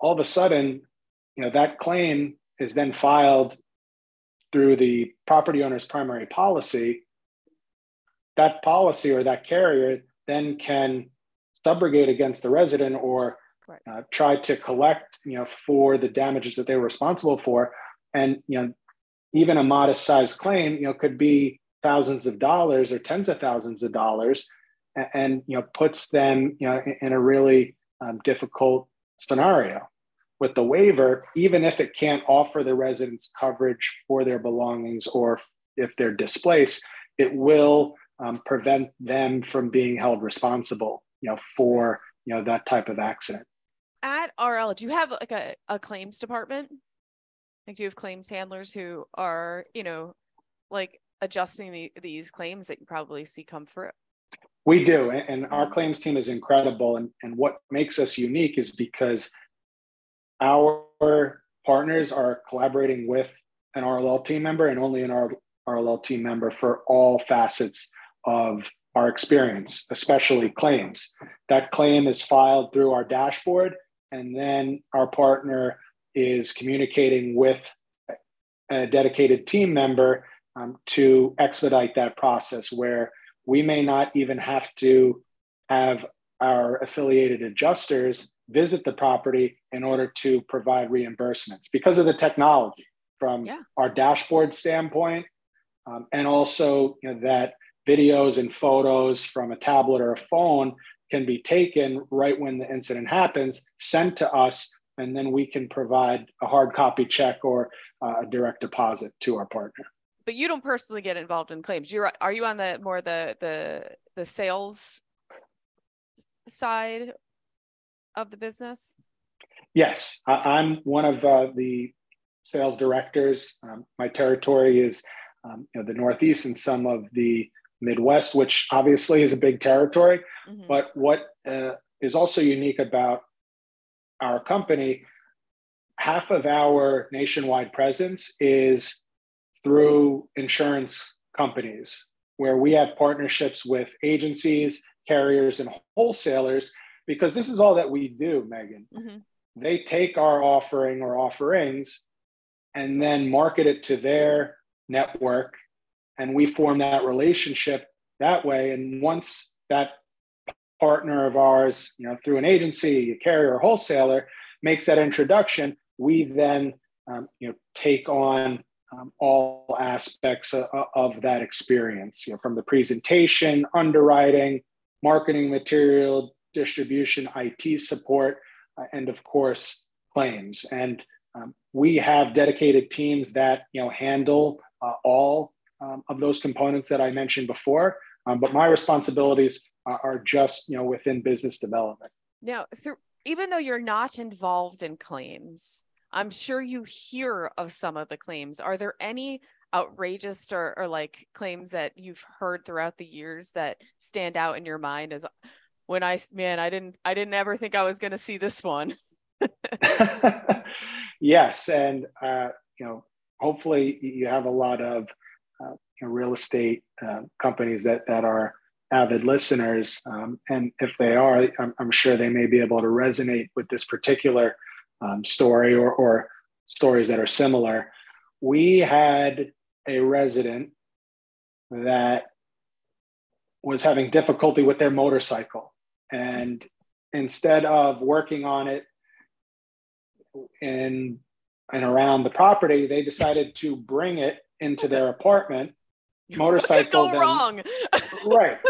all of a sudden, you know, that claim is then filed through the property owner's primary policy. That policy or that carrier then can subrogate against the resident or right. uh, try to collect, you know, for the damages that they were responsible for. And you know, even a modest sized claim, you know, could be thousands of dollars or tens of thousands of dollars and you know puts them you know in a really um, difficult scenario with the waiver even if it can't offer the residents coverage for their belongings or if they're displaced it will um, prevent them from being held responsible you know for you know that type of accident at rl do you have like a, a claims department like you have claims handlers who are you know like adjusting the, these claims that you probably see come through we do. And our mm-hmm. claims team is incredible. And, and what makes us unique is because our partners are collaborating with an RLL team member and only an RLL team member for all facets of our experience, especially claims. That claim is filed through our dashboard, and then our partner is communicating with a dedicated team member um, to expedite that process where we may not even have to have our affiliated adjusters visit the property in order to provide reimbursements because of the technology from yeah. our dashboard standpoint um, and also you know, that videos and photos from a tablet or a phone can be taken right when the incident happens sent to us and then we can provide a hard copy check or uh, a direct deposit to our partner but you don't personally get involved in claims. You're are you on the more the the the sales side of the business? Yes, I'm one of uh, the sales directors. Um, my territory is um, you know the Northeast and some of the Midwest, which obviously is a big territory. Mm-hmm. But what uh, is also unique about our company, half of our nationwide presence is through insurance companies where we have partnerships with agencies, carriers, and wholesalers because this is all that we do, Megan. Mm-hmm. They take our offering or offerings and then market it to their network, and we form that relationship that way. And once that partner of ours, you know, through an agency, a carrier, or wholesaler, makes that introduction, we then, um, you know, take on um, all aspects of, of, that experience, you know, from the presentation, underwriting, marketing material, distribution, IT support, uh, and of course, claims. And um, we have dedicated teams that you know handle uh, all um, of those components that I mentioned before. Um, but my responsibilities are, are, just you know within business development. Now, through, even though you're not involved in claims, I'm sure you hear of some of the claims. Are there any outrageous or, or like claims that you've heard throughout the years that stand out in your mind as when I man, I didn't I didn't ever think I was gonna see this one. (laughs) (laughs) yes. And uh, you know, hopefully you have a lot of you know, real estate uh, companies that that are avid listeners. Um, and if they are, I'm, I'm, sure they may be able to resonate with this particular um, story or, or stories that are similar. We had a resident that was having difficulty with their motorcycle. And instead of working on it in and around the property, they decided to bring it into their apartment. Motorcycle go then, wrong. right. (laughs)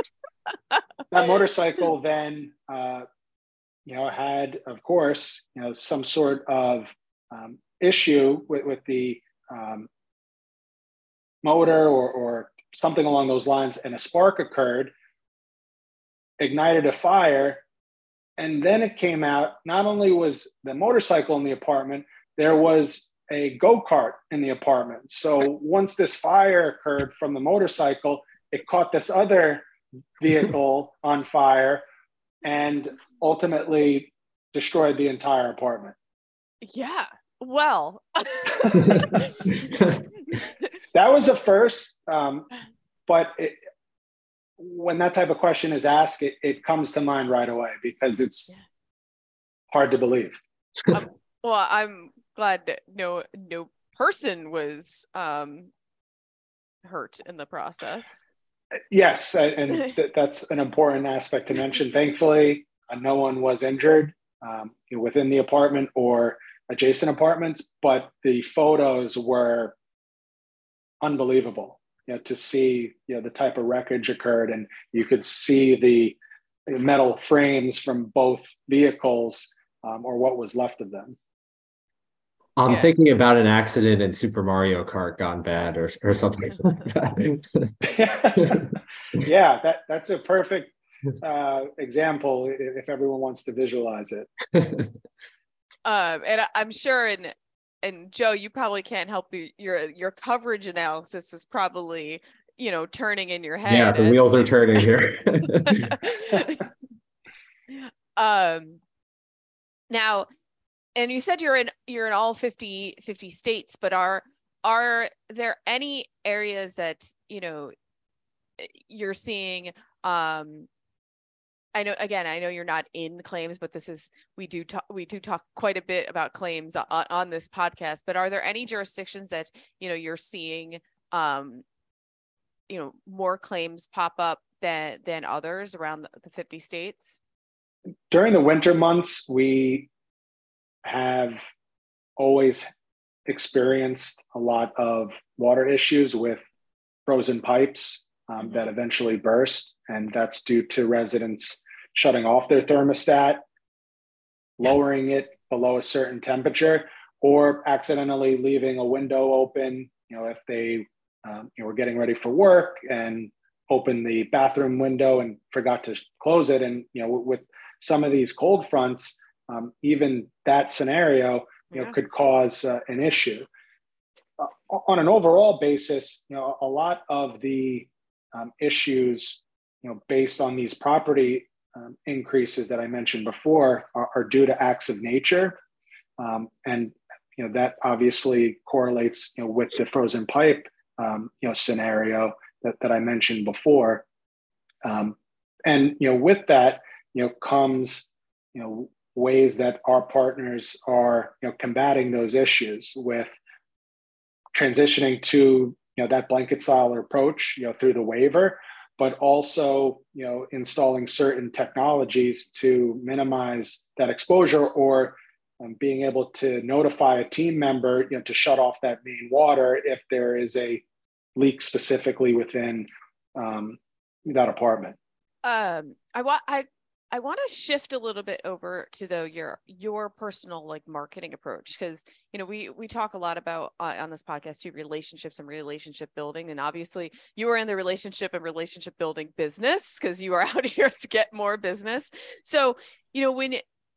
That motorcycle then, uh, you know, had, of course, you know, some sort of um, issue with, with the um, motor or, or something along those lines, and a spark occurred, ignited a fire, and then it came out not only was the motorcycle in the apartment, there was a go kart in the apartment. So once this fire occurred from the motorcycle, it caught this other (laughs) vehicle on fire and ultimately destroyed the entire apartment. Yeah. Well, (laughs) that was a first. Um, but it, when that type of question is asked, it, it comes to mind right away because it's yeah. hard to believe. um, well, I'm glad no no person was um, hurt in the process. Yes, and (laughs) th- that's an important aspect to mention. Thankfully, uh, no one was injured um, within the apartment or adjacent apartments, but the photos were unbelievable. You know, to see you know the type of wreckage occurred, and you could see the metal frames from both vehicles um, or what was left of them. I'm yeah. thinking about an accident in Super Mario Kart gone bad or, or something. (laughs) (laughs) yeah, that, that's a perfect uh, example if everyone wants to visualize it. (laughs) um, and I'm sure, and and Joe, you probably can't help you. Your your coverage analysis is probably you know turning in your head. Yeah, the as, wheels are turning here. um, now and you said you're in you're in all 50 50 states but are are there any areas that you know you're seeing um I know again I know you're not in claims but this is we do talk we do talk quite a bit about claims on, on this podcast but are there any jurisdictions that you know you're seeing um you know more claims pop up than than others around the 50 states? During the winter months we have always experienced a lot of water issues with frozen pipes um, mm-hmm. that eventually burst. And that's due to residents shutting off their thermostat, lowering it below a certain temperature, or accidentally leaving a window open. You know, if they um, you know, were getting ready for work and opened the bathroom window and forgot to close it. And, you know, with some of these cold fronts, um, even that scenario you know, could cause uh, an issue. Uh, on an overall basis, you know, a lot of the um, issues, you know, based on these property um, increases that I mentioned before, are, are, due to acts of nature, um, and you know that obviously correlates, you know, with the frozen pipe, um, you know, scenario that that I mentioned before, um, and you know, with that, you know, comes you know ways that our partners are you know, combating those issues with transitioning to you know that blanket style approach you know through the waiver but also you know installing certain technologies to minimize that exposure or um, being able to notify a team member you know to shut off that main water if there is a leak specifically within um, that apartment. Um, I want I I want to shift a little bit over to though your your personal like marketing approach because you know we we talk a lot about uh, on this podcast too relationships and relationship building and obviously you are in the relationship and relationship building business because you are (laughs) out here to get more business. So you know when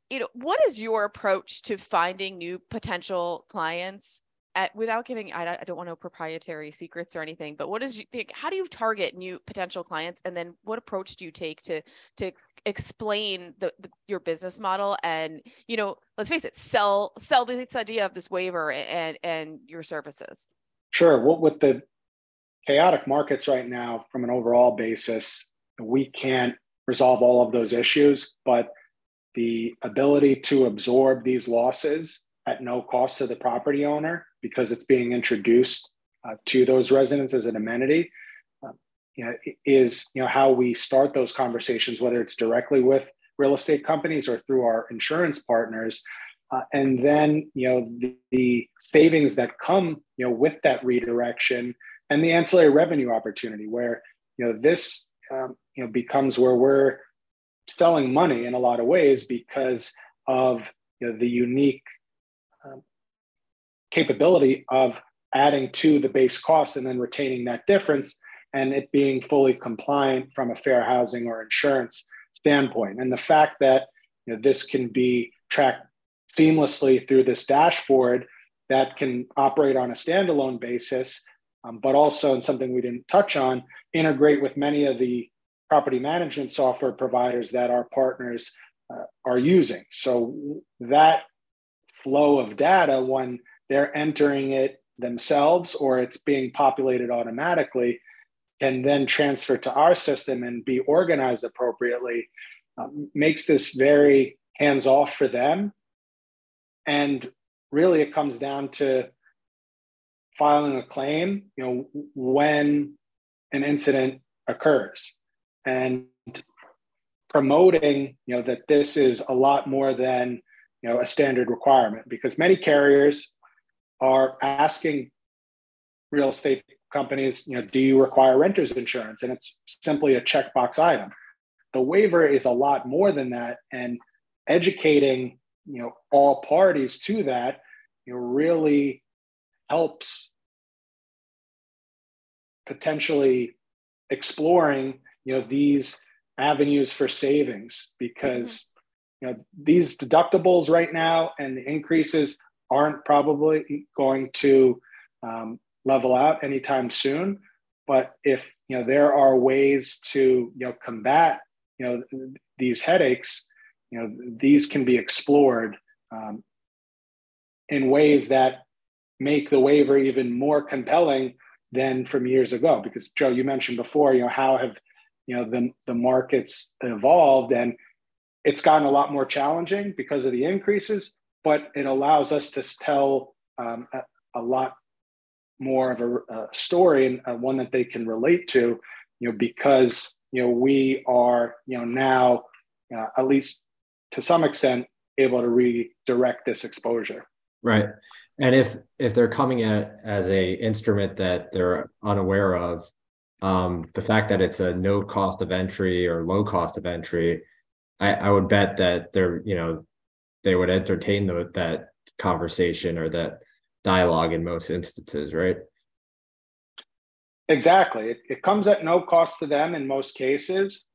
you know what is your approach to finding new potential clients at, without giving I, I don't want to proprietary secrets or anything but what is how do you target new potential clients? And then what approach do you take to to explain the, the, your business model? And you know let's face it sell sell this idea of this waiver and and your services. Sure. Well, with the chaotic markets right now from an overall basis we can't resolve all of those issues but the ability to absorb these losses at no cost to the property owner because it's being introduced uh, to those residents as an amenity uh, you know, is you know how we start those conversations, whether it's directly with real estate companies or through our insurance partners. Uh, and then you know the, the, savings that come you know with that redirection and the ancillary revenue opportunity where you know this um, you know becomes where we're selling money in a lot of ways because of you know, the unique capability of adding to the base cost and then retaining that difference and it being fully compliant from a fair housing or insurance standpoint. And the fact that you know, this can be tracked seamlessly through this dashboard that can operate on a standalone basis, um, but also, and something we didn't touch on, integrate with many of the property management software providers that our partners uh, are using. So that flow of data, when they're entering it themselves or it's being populated automatically, and then transfer to our system and be organized appropriately um, makes this very hands off for them. And really, it comes down to filing a claim, you know, when an incident occurs and promoting, you know, that this is a lot more than, you know, a standard requirement because many carriers are asking real estate companies, you know, do you require renter's insurance? And it's simply a checkbox item. The waiver is a lot more than that, and educating, you know, all parties to that, you know, really helps potentially exploring, you know, these avenues for savings because you know these deductibles right now and the increases aren't probably going to um, level out anytime soon. But if you know there are ways to you know combat you know these headaches, you know these can be explored um, in ways that make the waiver even more compelling than from years ago. Because Joe, you mentioned before, you know how have you know the the markets evolved and it's gotten a lot more challenging because of the increases, but it allows us to tell um, a, a, lot more of a, a story and uh, one that they can relate to, you know, because you know we are you know now uh, at least to some extent able to redirect this exposure. Right, and if if they're coming at as a instrument that they're unaware of, um, the fact that it's a no cost of entry or low cost of entry, I, I would bet that they're you know they would entertain the, that conversation or that dialogue in most instances, right? Exactly. It, it comes at no cost to them in most cases.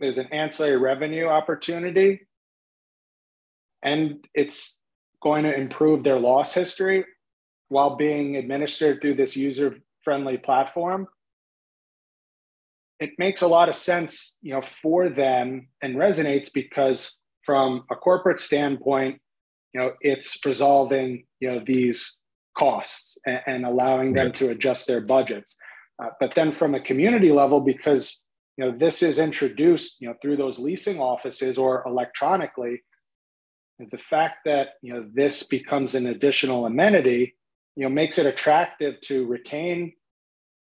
There's an ancillary revenue opportunity, and it's going to improve their loss history while being administered through this user friendly platform. It makes a lot of sense, you know, for them and resonates because from a corporate standpoint, you know it's resolving you know these costs and, and allowing them to adjust their budgets. Uh, but then from a community level because you know this is introduced you know through those leasing offices or electronically the fact that you know this becomes an additional amenity you know makes it attractive to retain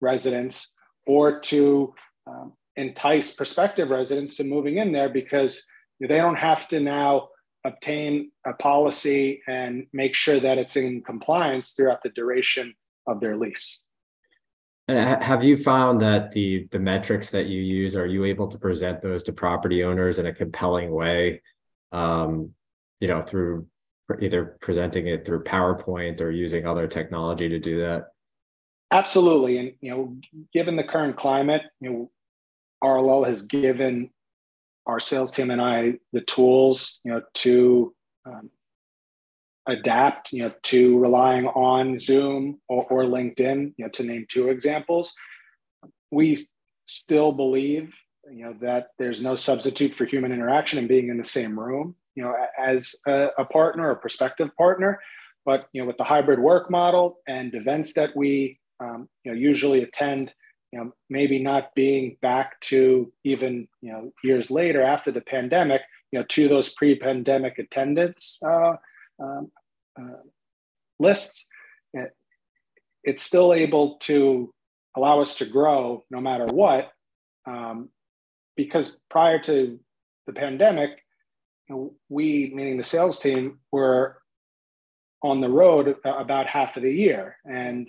residents or to um, entice prospective residents to moving in there because they don't have to now obtain a policy and make sure that it's in compliance throughout the duration of their lease. And have you found that the the metrics that you use are you able to present those to property owners in a compelling way? Um, you know, through either presenting it through PowerPoint or using other technology to do that. Absolutely, and you know, given the current climate, you know, RLL has given our sales team and I the tools, you know, to um, adapt, you know, to relying on Zoom or, or LinkedIn, you know, to name two examples. We still believe, you know, that there's no substitute for human interaction and being in the same room, you know, as a, a partner a prospective partner. But you know, with the hybrid work model and events that we um, you know usually attend you know, maybe not being back to even, you know, years later after the pandemic, you know, to those pre-pandemic attendance uh, um, uh, lists, it, it's still able to allow us to grow no matter what. Um, because prior to the pandemic, you know, we, meaning the sales team, were on the road about half of the year, and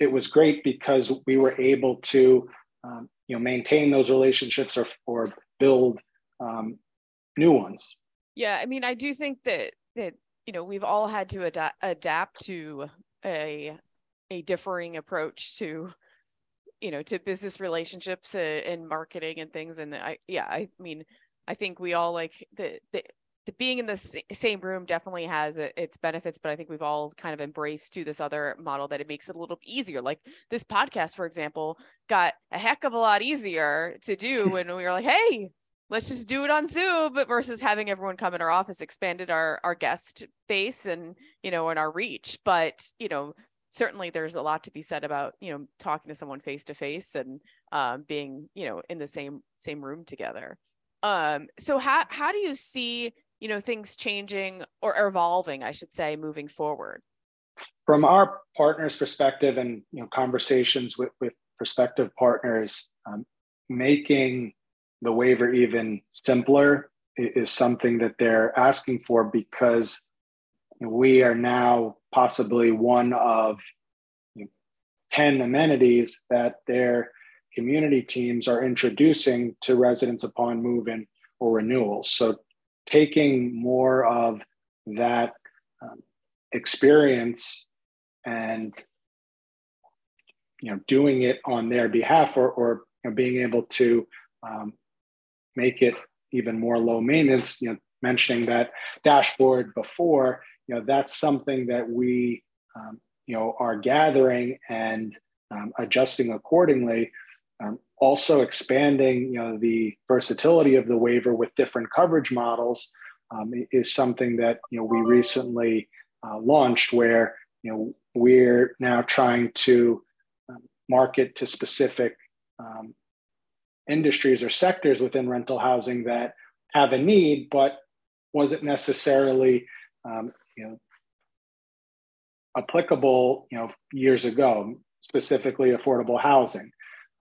it was great because we were able to, um, you know, maintain those relationships or or build um, new ones. Yeah, I mean, I do think that that you know we've all had to adapt adapt to a a differing approach to you know to business relationships uh, and marketing and things and i yeah i mean i think we all like the the, the being in the same room definitely has its benefits but i think we've all kind of embraced to this other model that it makes it a little easier. Like this podcast for example got a heck of a lot easier to do (laughs) when we were like hey let's just do it on zoom versus having everyone come in our office expanded our our guest base and you know and our reach. But you know certainly there's a lot to be said about you know talking to someone face to face and um, being you know in the same same room together. Um, so how how do you see you know things changing or evolving i should say moving forward from our partners perspective and you know conversations with with prospective partners um, making the waiver even simpler is something that they're asking for because we are now possibly one of you know, 10 amenities that their community teams are introducing to residents upon move-in or renewal. So taking more of that um, experience and you know doing it on their behalf or, or you know, being able to um, make it even more low maintenance you know mentioning that dashboard before you know that's something that we um, you know are gathering and um, adjusting accordingly um, also expanding you know the versatility of the waiver with different coverage models um, is something that you know we recently uh, launched where you know we're now trying to um, market to specific um, industries or sectors within rental housing that have a need but wasn't necessarily um, you know applicable you know years ago specifically affordable housing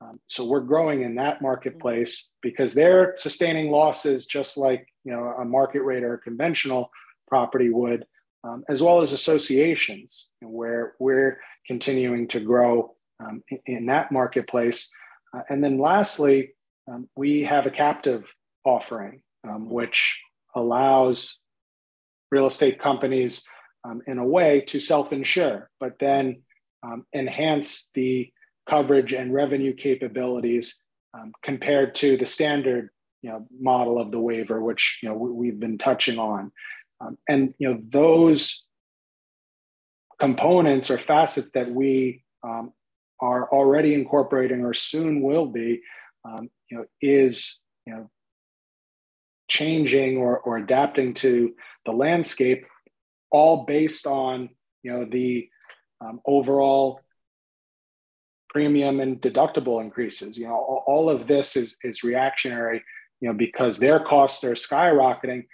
um, so we're growing in that marketplace because they're sustaining losses just like you know a market rate or a conventional property would um, as well as associations where we're continuing to grow um, in, in, that marketplace. Uh, and then lastly um, we have a captive offering um, which allows real estate companies um, in a way to self-insure, but then um, enhance the coverage and revenue capabilities um, compared to the standard you know, model of the waiver, which you know we've been touching on, um, and you know those components or facets that we um, are already incorporating or soon will be, um, you know, is you know changing or, or adapting to the landscape, all based on you know the um, overall premium and deductible increases. You know, all of this is is reactionary. You know, because their costs are skyrocketing.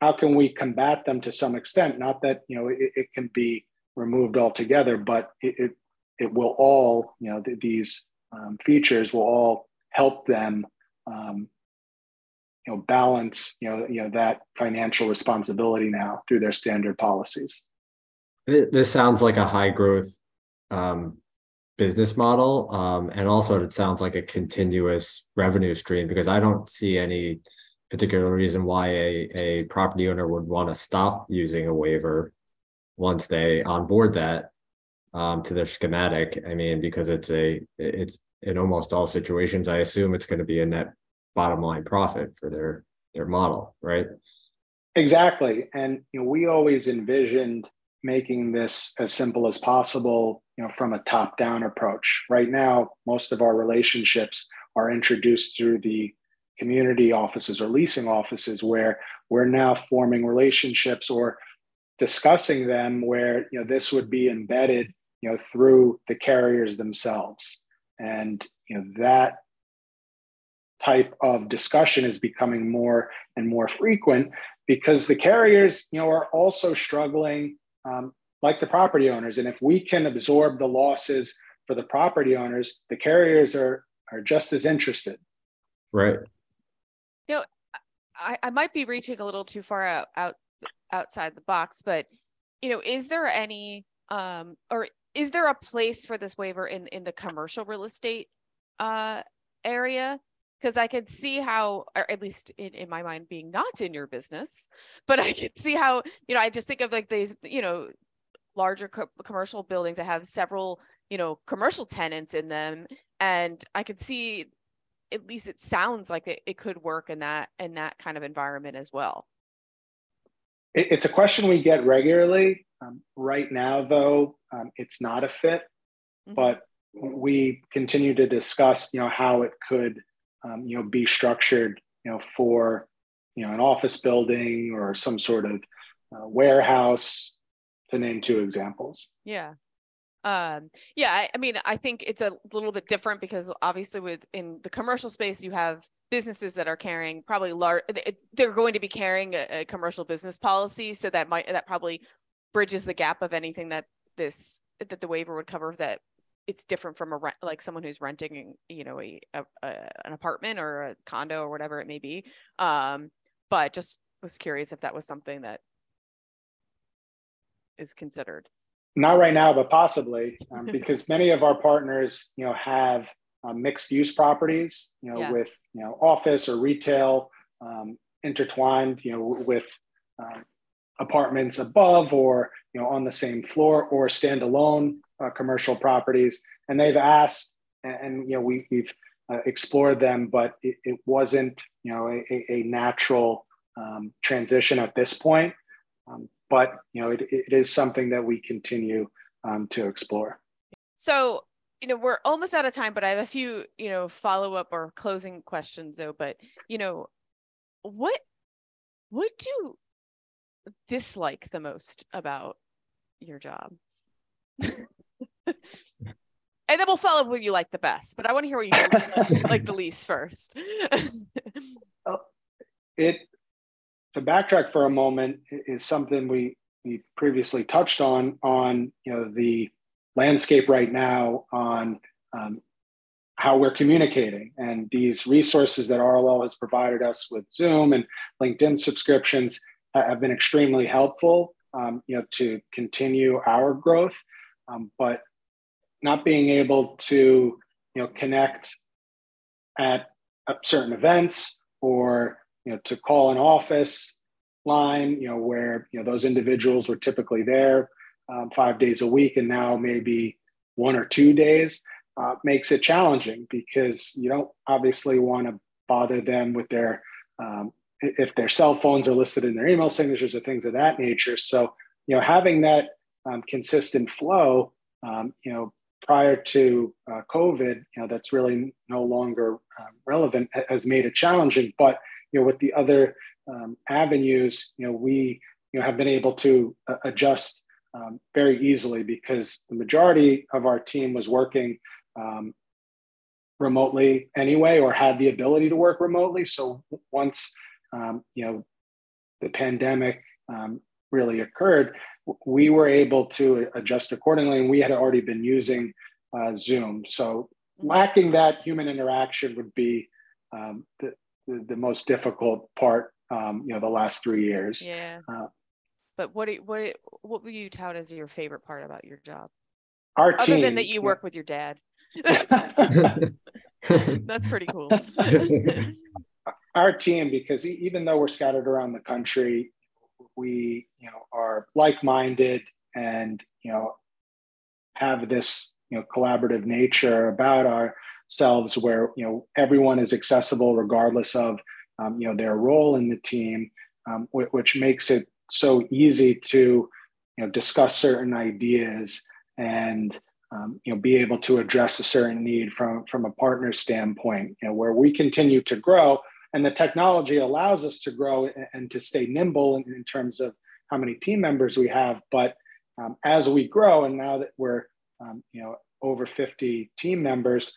How can we combat them to some extent? Not that you know it, it can be removed altogether, but it it, it will all you know th- these um, features will all help them um, you know balance you know you know that financial responsibility now through their standard policies this sounds like a high growth um, business model um, and also it sounds like a continuous revenue stream because i don't see any particular reason why a, a property owner would want to stop using a waiver once they onboard that um, to their schematic i mean because it's a it's in almost all situations i assume it's going to be a net bottom line profit for their their model, right? Exactly. And you know, we always envisioned making this as simple as possible, you know, from a top-down approach. Right now, most of our relationships are introduced through the community offices or leasing offices where we're now forming relationships or discussing them where you know this would be embedded you know through the carriers themselves and you know that type of discussion is becoming more and more frequent because the carriers you know are also struggling um, like the property owners and if we can absorb the losses for the property owners, the carriers are are just as interested. Right. You know, I, I might be reaching a little too far out, out outside the box, but you know, is there any um or is there a place for this waiver in in the commercial real estate uh area? Because I could see how, or at least in, in my mind, being not in your business, but I can see how, you know, I just think of like these, you know, larger co- commercial buildings that have several, you know, commercial tenants in them. And I could see at least it sounds like it, it could work in that in that kind of environment as well it's a question we get regularly um, right now though um, it's not a fit mm-hmm. but we continue to discuss you know how it could um, you know be structured you know for you know an office building or some sort of uh, warehouse to name two examples. Yeah. Um yeah I, I, mean i think it's a little bit different because obviously with in the commercial space you have businesses that are carrying probably large they're going to be carrying a, a, commercial business policy so that might that probably bridges the gap of anything that this that the waiver would cover that it's different from a rent like someone who's renting you know a, a, a an apartment or a condo or whatever it may be um but just was curious if that was something that is considered not right now, but possibly um, (laughs) because many of our partners, you know, have uh, mixed use properties, you know, yeah. with you know office or retail um, intertwined, you know, with uh, apartments above or you know on the same floor or standalone uh, commercial properties, and they've asked, and, and you know we, we've uh, explored them, but it, it, wasn't you know a, a natural um, transition at this point. Um, but you know, it, it is something that we continue um, to explore. So, you know, we're almost out of time, but I have a few, you know, follow up or closing questions though. But you know, what what do you dislike the most about your job? (laughs) (laughs) and then we'll follow up with you like the best. But I want to hear what you like, the least first. (laughs) it to backtrack for a moment is something we we previously touched on on you know the landscape right now on um, how we're communicating and these resources that RLL has provided us with Zoom and LinkedIn subscriptions have been extremely helpful um, you know to continue our growth um, but not being able to you know connect at certain events or you know, to call an office line, you know, where, you know, those individuals were typically there um, five days a week and now maybe one or two days uh, makes it challenging because you don't obviously want to bother them with their, um, if their cell phones are listed in their email signatures or things of that nature. So, you know, having that um, consistent flow, um, you know, prior to uh, COVID, you know, that's really no longer uh, relevant has made it challenging. But you know, with the other um, avenues, you know, we you know have been able to uh, adjust um, very easily because the majority of our team was working um, remotely anyway, or had the ability to work remotely. So once um, you know the pandemic um, really occurred, we were able to adjust accordingly, and we had already been using uh, Zoom. So lacking that human interaction would be um, the, the, the most difficult part um, you know the last three years. Yeah. Uh, but what what what would you tout as your favorite part about your job? Our other team, than that you work with your dad. (laughs) That's pretty cool. (laughs) Our team because even though we're scattered around the country we you know are like-minded and you know have this you know collaborative nature about ourselves where you know everyone is accessible regardless of um, you know their role in the team um, which makes it so easy to you know discuss certain ideas and um, you know be able to address a certain need from from a partner standpoint you know where we continue to grow and the technology allows us to grow and, and to stay nimble in, in, terms of how many team members we have but um, as we grow and now that we're um, you know over 50 team members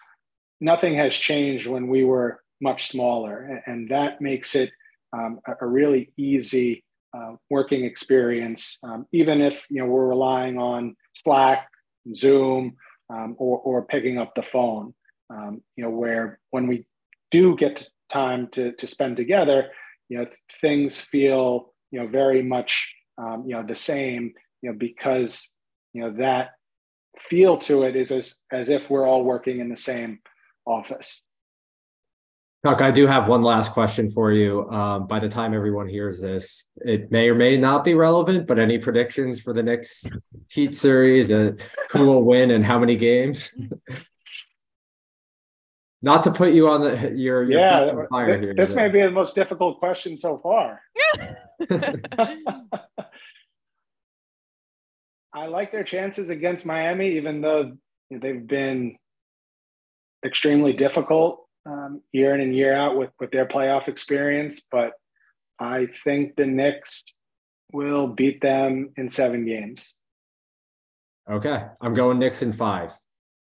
nothing has changed when we were much smaller, and that makes it um, a, really easy uh, working experience. Um, even if you know we're relying on Slack, Zoom, um, or, or picking up the phone. Um, you know, where when we do get time to, to spend together, you know, things feel, you know, very much, um, you know, the same, you know, because, you know, that feel to it is as, as if we're all working in the same office. Chuck, I do have one last question for you. Um, by the time everyone hears this, it may or may not be relevant, but any predictions for the next Heat series? Uh, who will win and how many games? (laughs) not to put you on the your, your yeah. Fire here, this may be the most difficult question so far. (laughs) (laughs) I like their chances against Miami, even though they've been extremely difficult um, year in and year out with, with their playoff experience. But I think the Knicks will beat them in seven games. Okay. I'm going Knicks in five.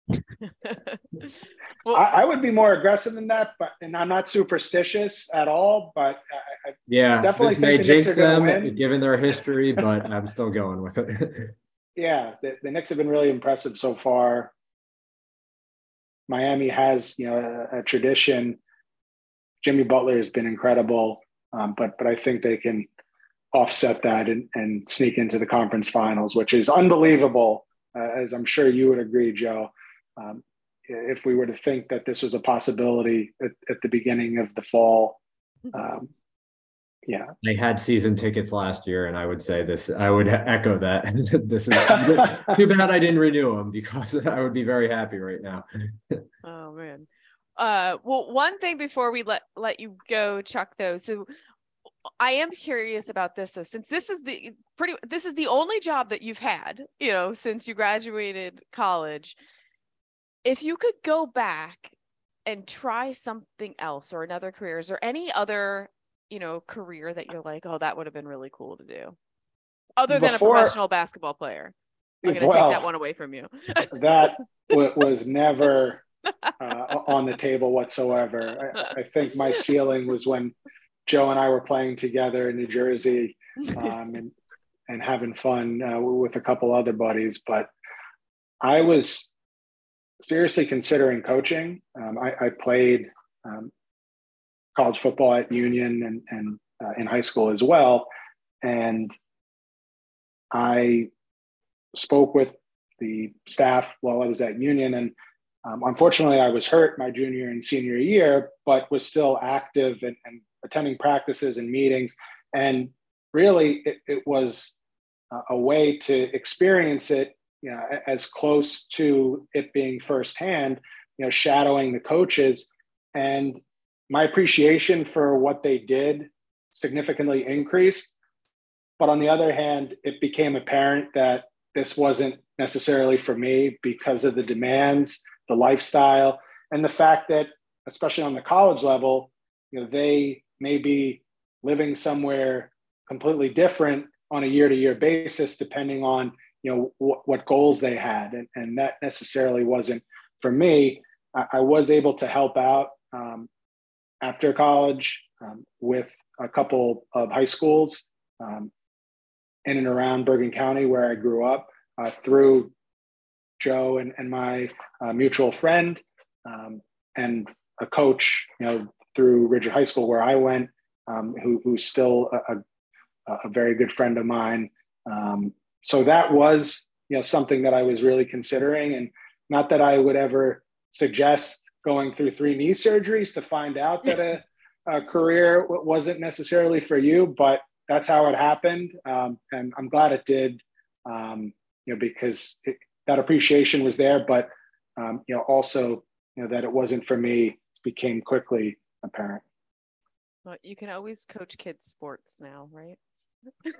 (laughs) well, I, I, would be more aggressive than that, but and I'm not superstitious at all. But I, yeah, definitely think the jinx them win. given their history, (laughs) but I'm still going with it. yeah, the, the Knicks have been really impressive so far. Miami has, you know, a, a tradition. Jimmy Butler has been incredible, um, but but I think they can offset that and, and sneak into the conference finals, which is unbelievable, uh, as I'm sure you would agree, Joe. Um, if we were to think that this was a possibility at, at the beginning of the fall, um, yeah. I had season tickets last year and i would say this i would echo that. (laughs) This is (laughs) too bad i didn't renew them because (laughs) i would be very happy right now. Oh man. Uh well one thing before we let let you go chuck though so i am curious about this though. Since this is the pretty this is the only job that you've had you know since you graduated college if you could go back and try something else or another career is there any other you know career that you're like oh that would have been really cool to do other than Before, a professional basketball player? I'm going to well, take that one away from you. (laughs) that w- was never (laughs) uh, on the table whatsoever. I, I, think my ceiling was when joe and i were playing together in new jersey um, and, and having fun uh, with a couple other buddies but i was seriously considering coaching um, I, I, played um, college football at Union and, and uh, in high school as well. And I spoke with the staff while I was at Union. And um, unfortunately, I was hurt my junior and senior year, but was still active and, and attending practices and meetings. And really, it, it was a way to experience it you know, as close to it being firsthand, you know, shadowing the coaches. And my appreciation for what they did significantly increased. But on the other hand, it became apparent that this wasn't necessarily for me because of the demands, the lifestyle, and the fact that, especially on the college level, you know, they may be living somewhere completely different on a year-to-year basis, depending on you know what, what goals they had, and, and that necessarily wasn't for me. I, I was able to help out um, after college um, with a couple of high schools um, in and around Bergen County, where I grew up, uh, through Joe and, and my uh, mutual friend um, and a coach, you know, through Ridge High School, where I went, um, who, who's still a, a, a, very good friend of mine. Um, so that was, you know, something that I was really considering, and not that I would ever suggest going through three knee surgeries to find out that a, a career wasn't necessarily for you, but that's how it happened. Um, and I'm glad it did, um, you know, because it, that appreciation was there, but, um, you know, also, you know, that it wasn't for me became quickly apparent. Well, you can always coach kids sports now, right? (laughs)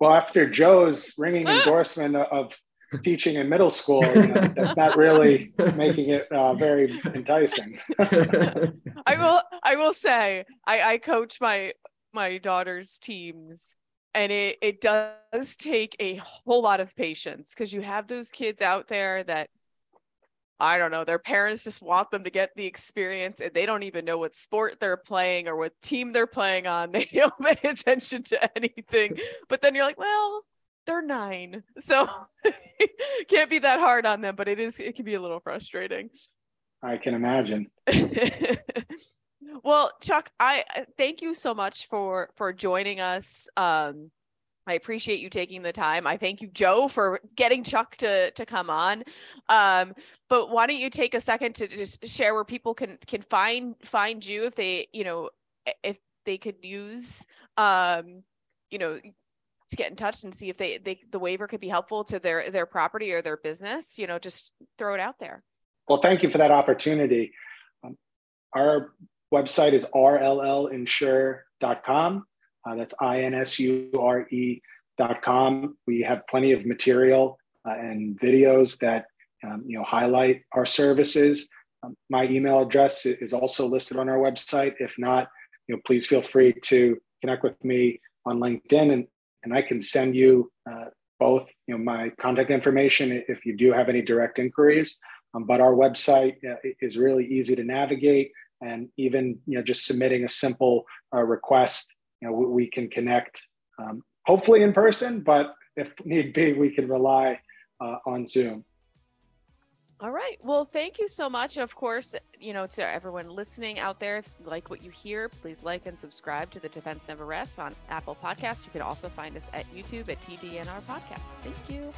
well, after Joe's ringing endorsement of teaching in middle school, you know, (laughs) that's not really making it uh, very enticing. (laughs) I will. I will say, I, I coach my my daughter's teams, and it it does take a whole lot of patience because you have those kids out there that I don't know, their parents just want them to get the experience and they don't even know what sport they're playing or what team they're playing on. (laughs) They don't pay attention to anything. But then you're like, well, they're nine. So (laughs) can't be that hard on them, but it is it can be a little frustrating. I can imagine. (laughs) well, Chuck, I thank you so much for for joining us. Um, I appreciate you taking the time. I thank you, Joe, for getting Chuck to to come on. Um, but why don't you take a second to just share where people can can find find you if they, you know, if they could use um, you know, to get in touch and see if they, they the waiver could be helpful to their their property or their business, you know, just throw it out there. Well, thank you for that opportunity. Um, our website is rllinsure.com. Uh, that's I-N-S-U-R-E.com. We have plenty of material uh, and videos that um, you know highlight our services. Um, my email address is also listed on our website. If not, you know, please feel free to connect with me on LinkedIn, and and I can send you uh, both you know my contact information if you do have any direct inquiries. Um, but our website uh, is really easy to navigate, and even you know just submitting a simple uh, request, know we, we can connect, um, hopefully in person, but if need be, we can rely uh, on Zoom. All right. Well, thank you so much. Of course, you know, to everyone listening out there, if you like what you hear, please like and subscribe to the Defense Never Rests on Apple Podcasts. You can also find us at YouTube at TDNR Podcast. Thank you.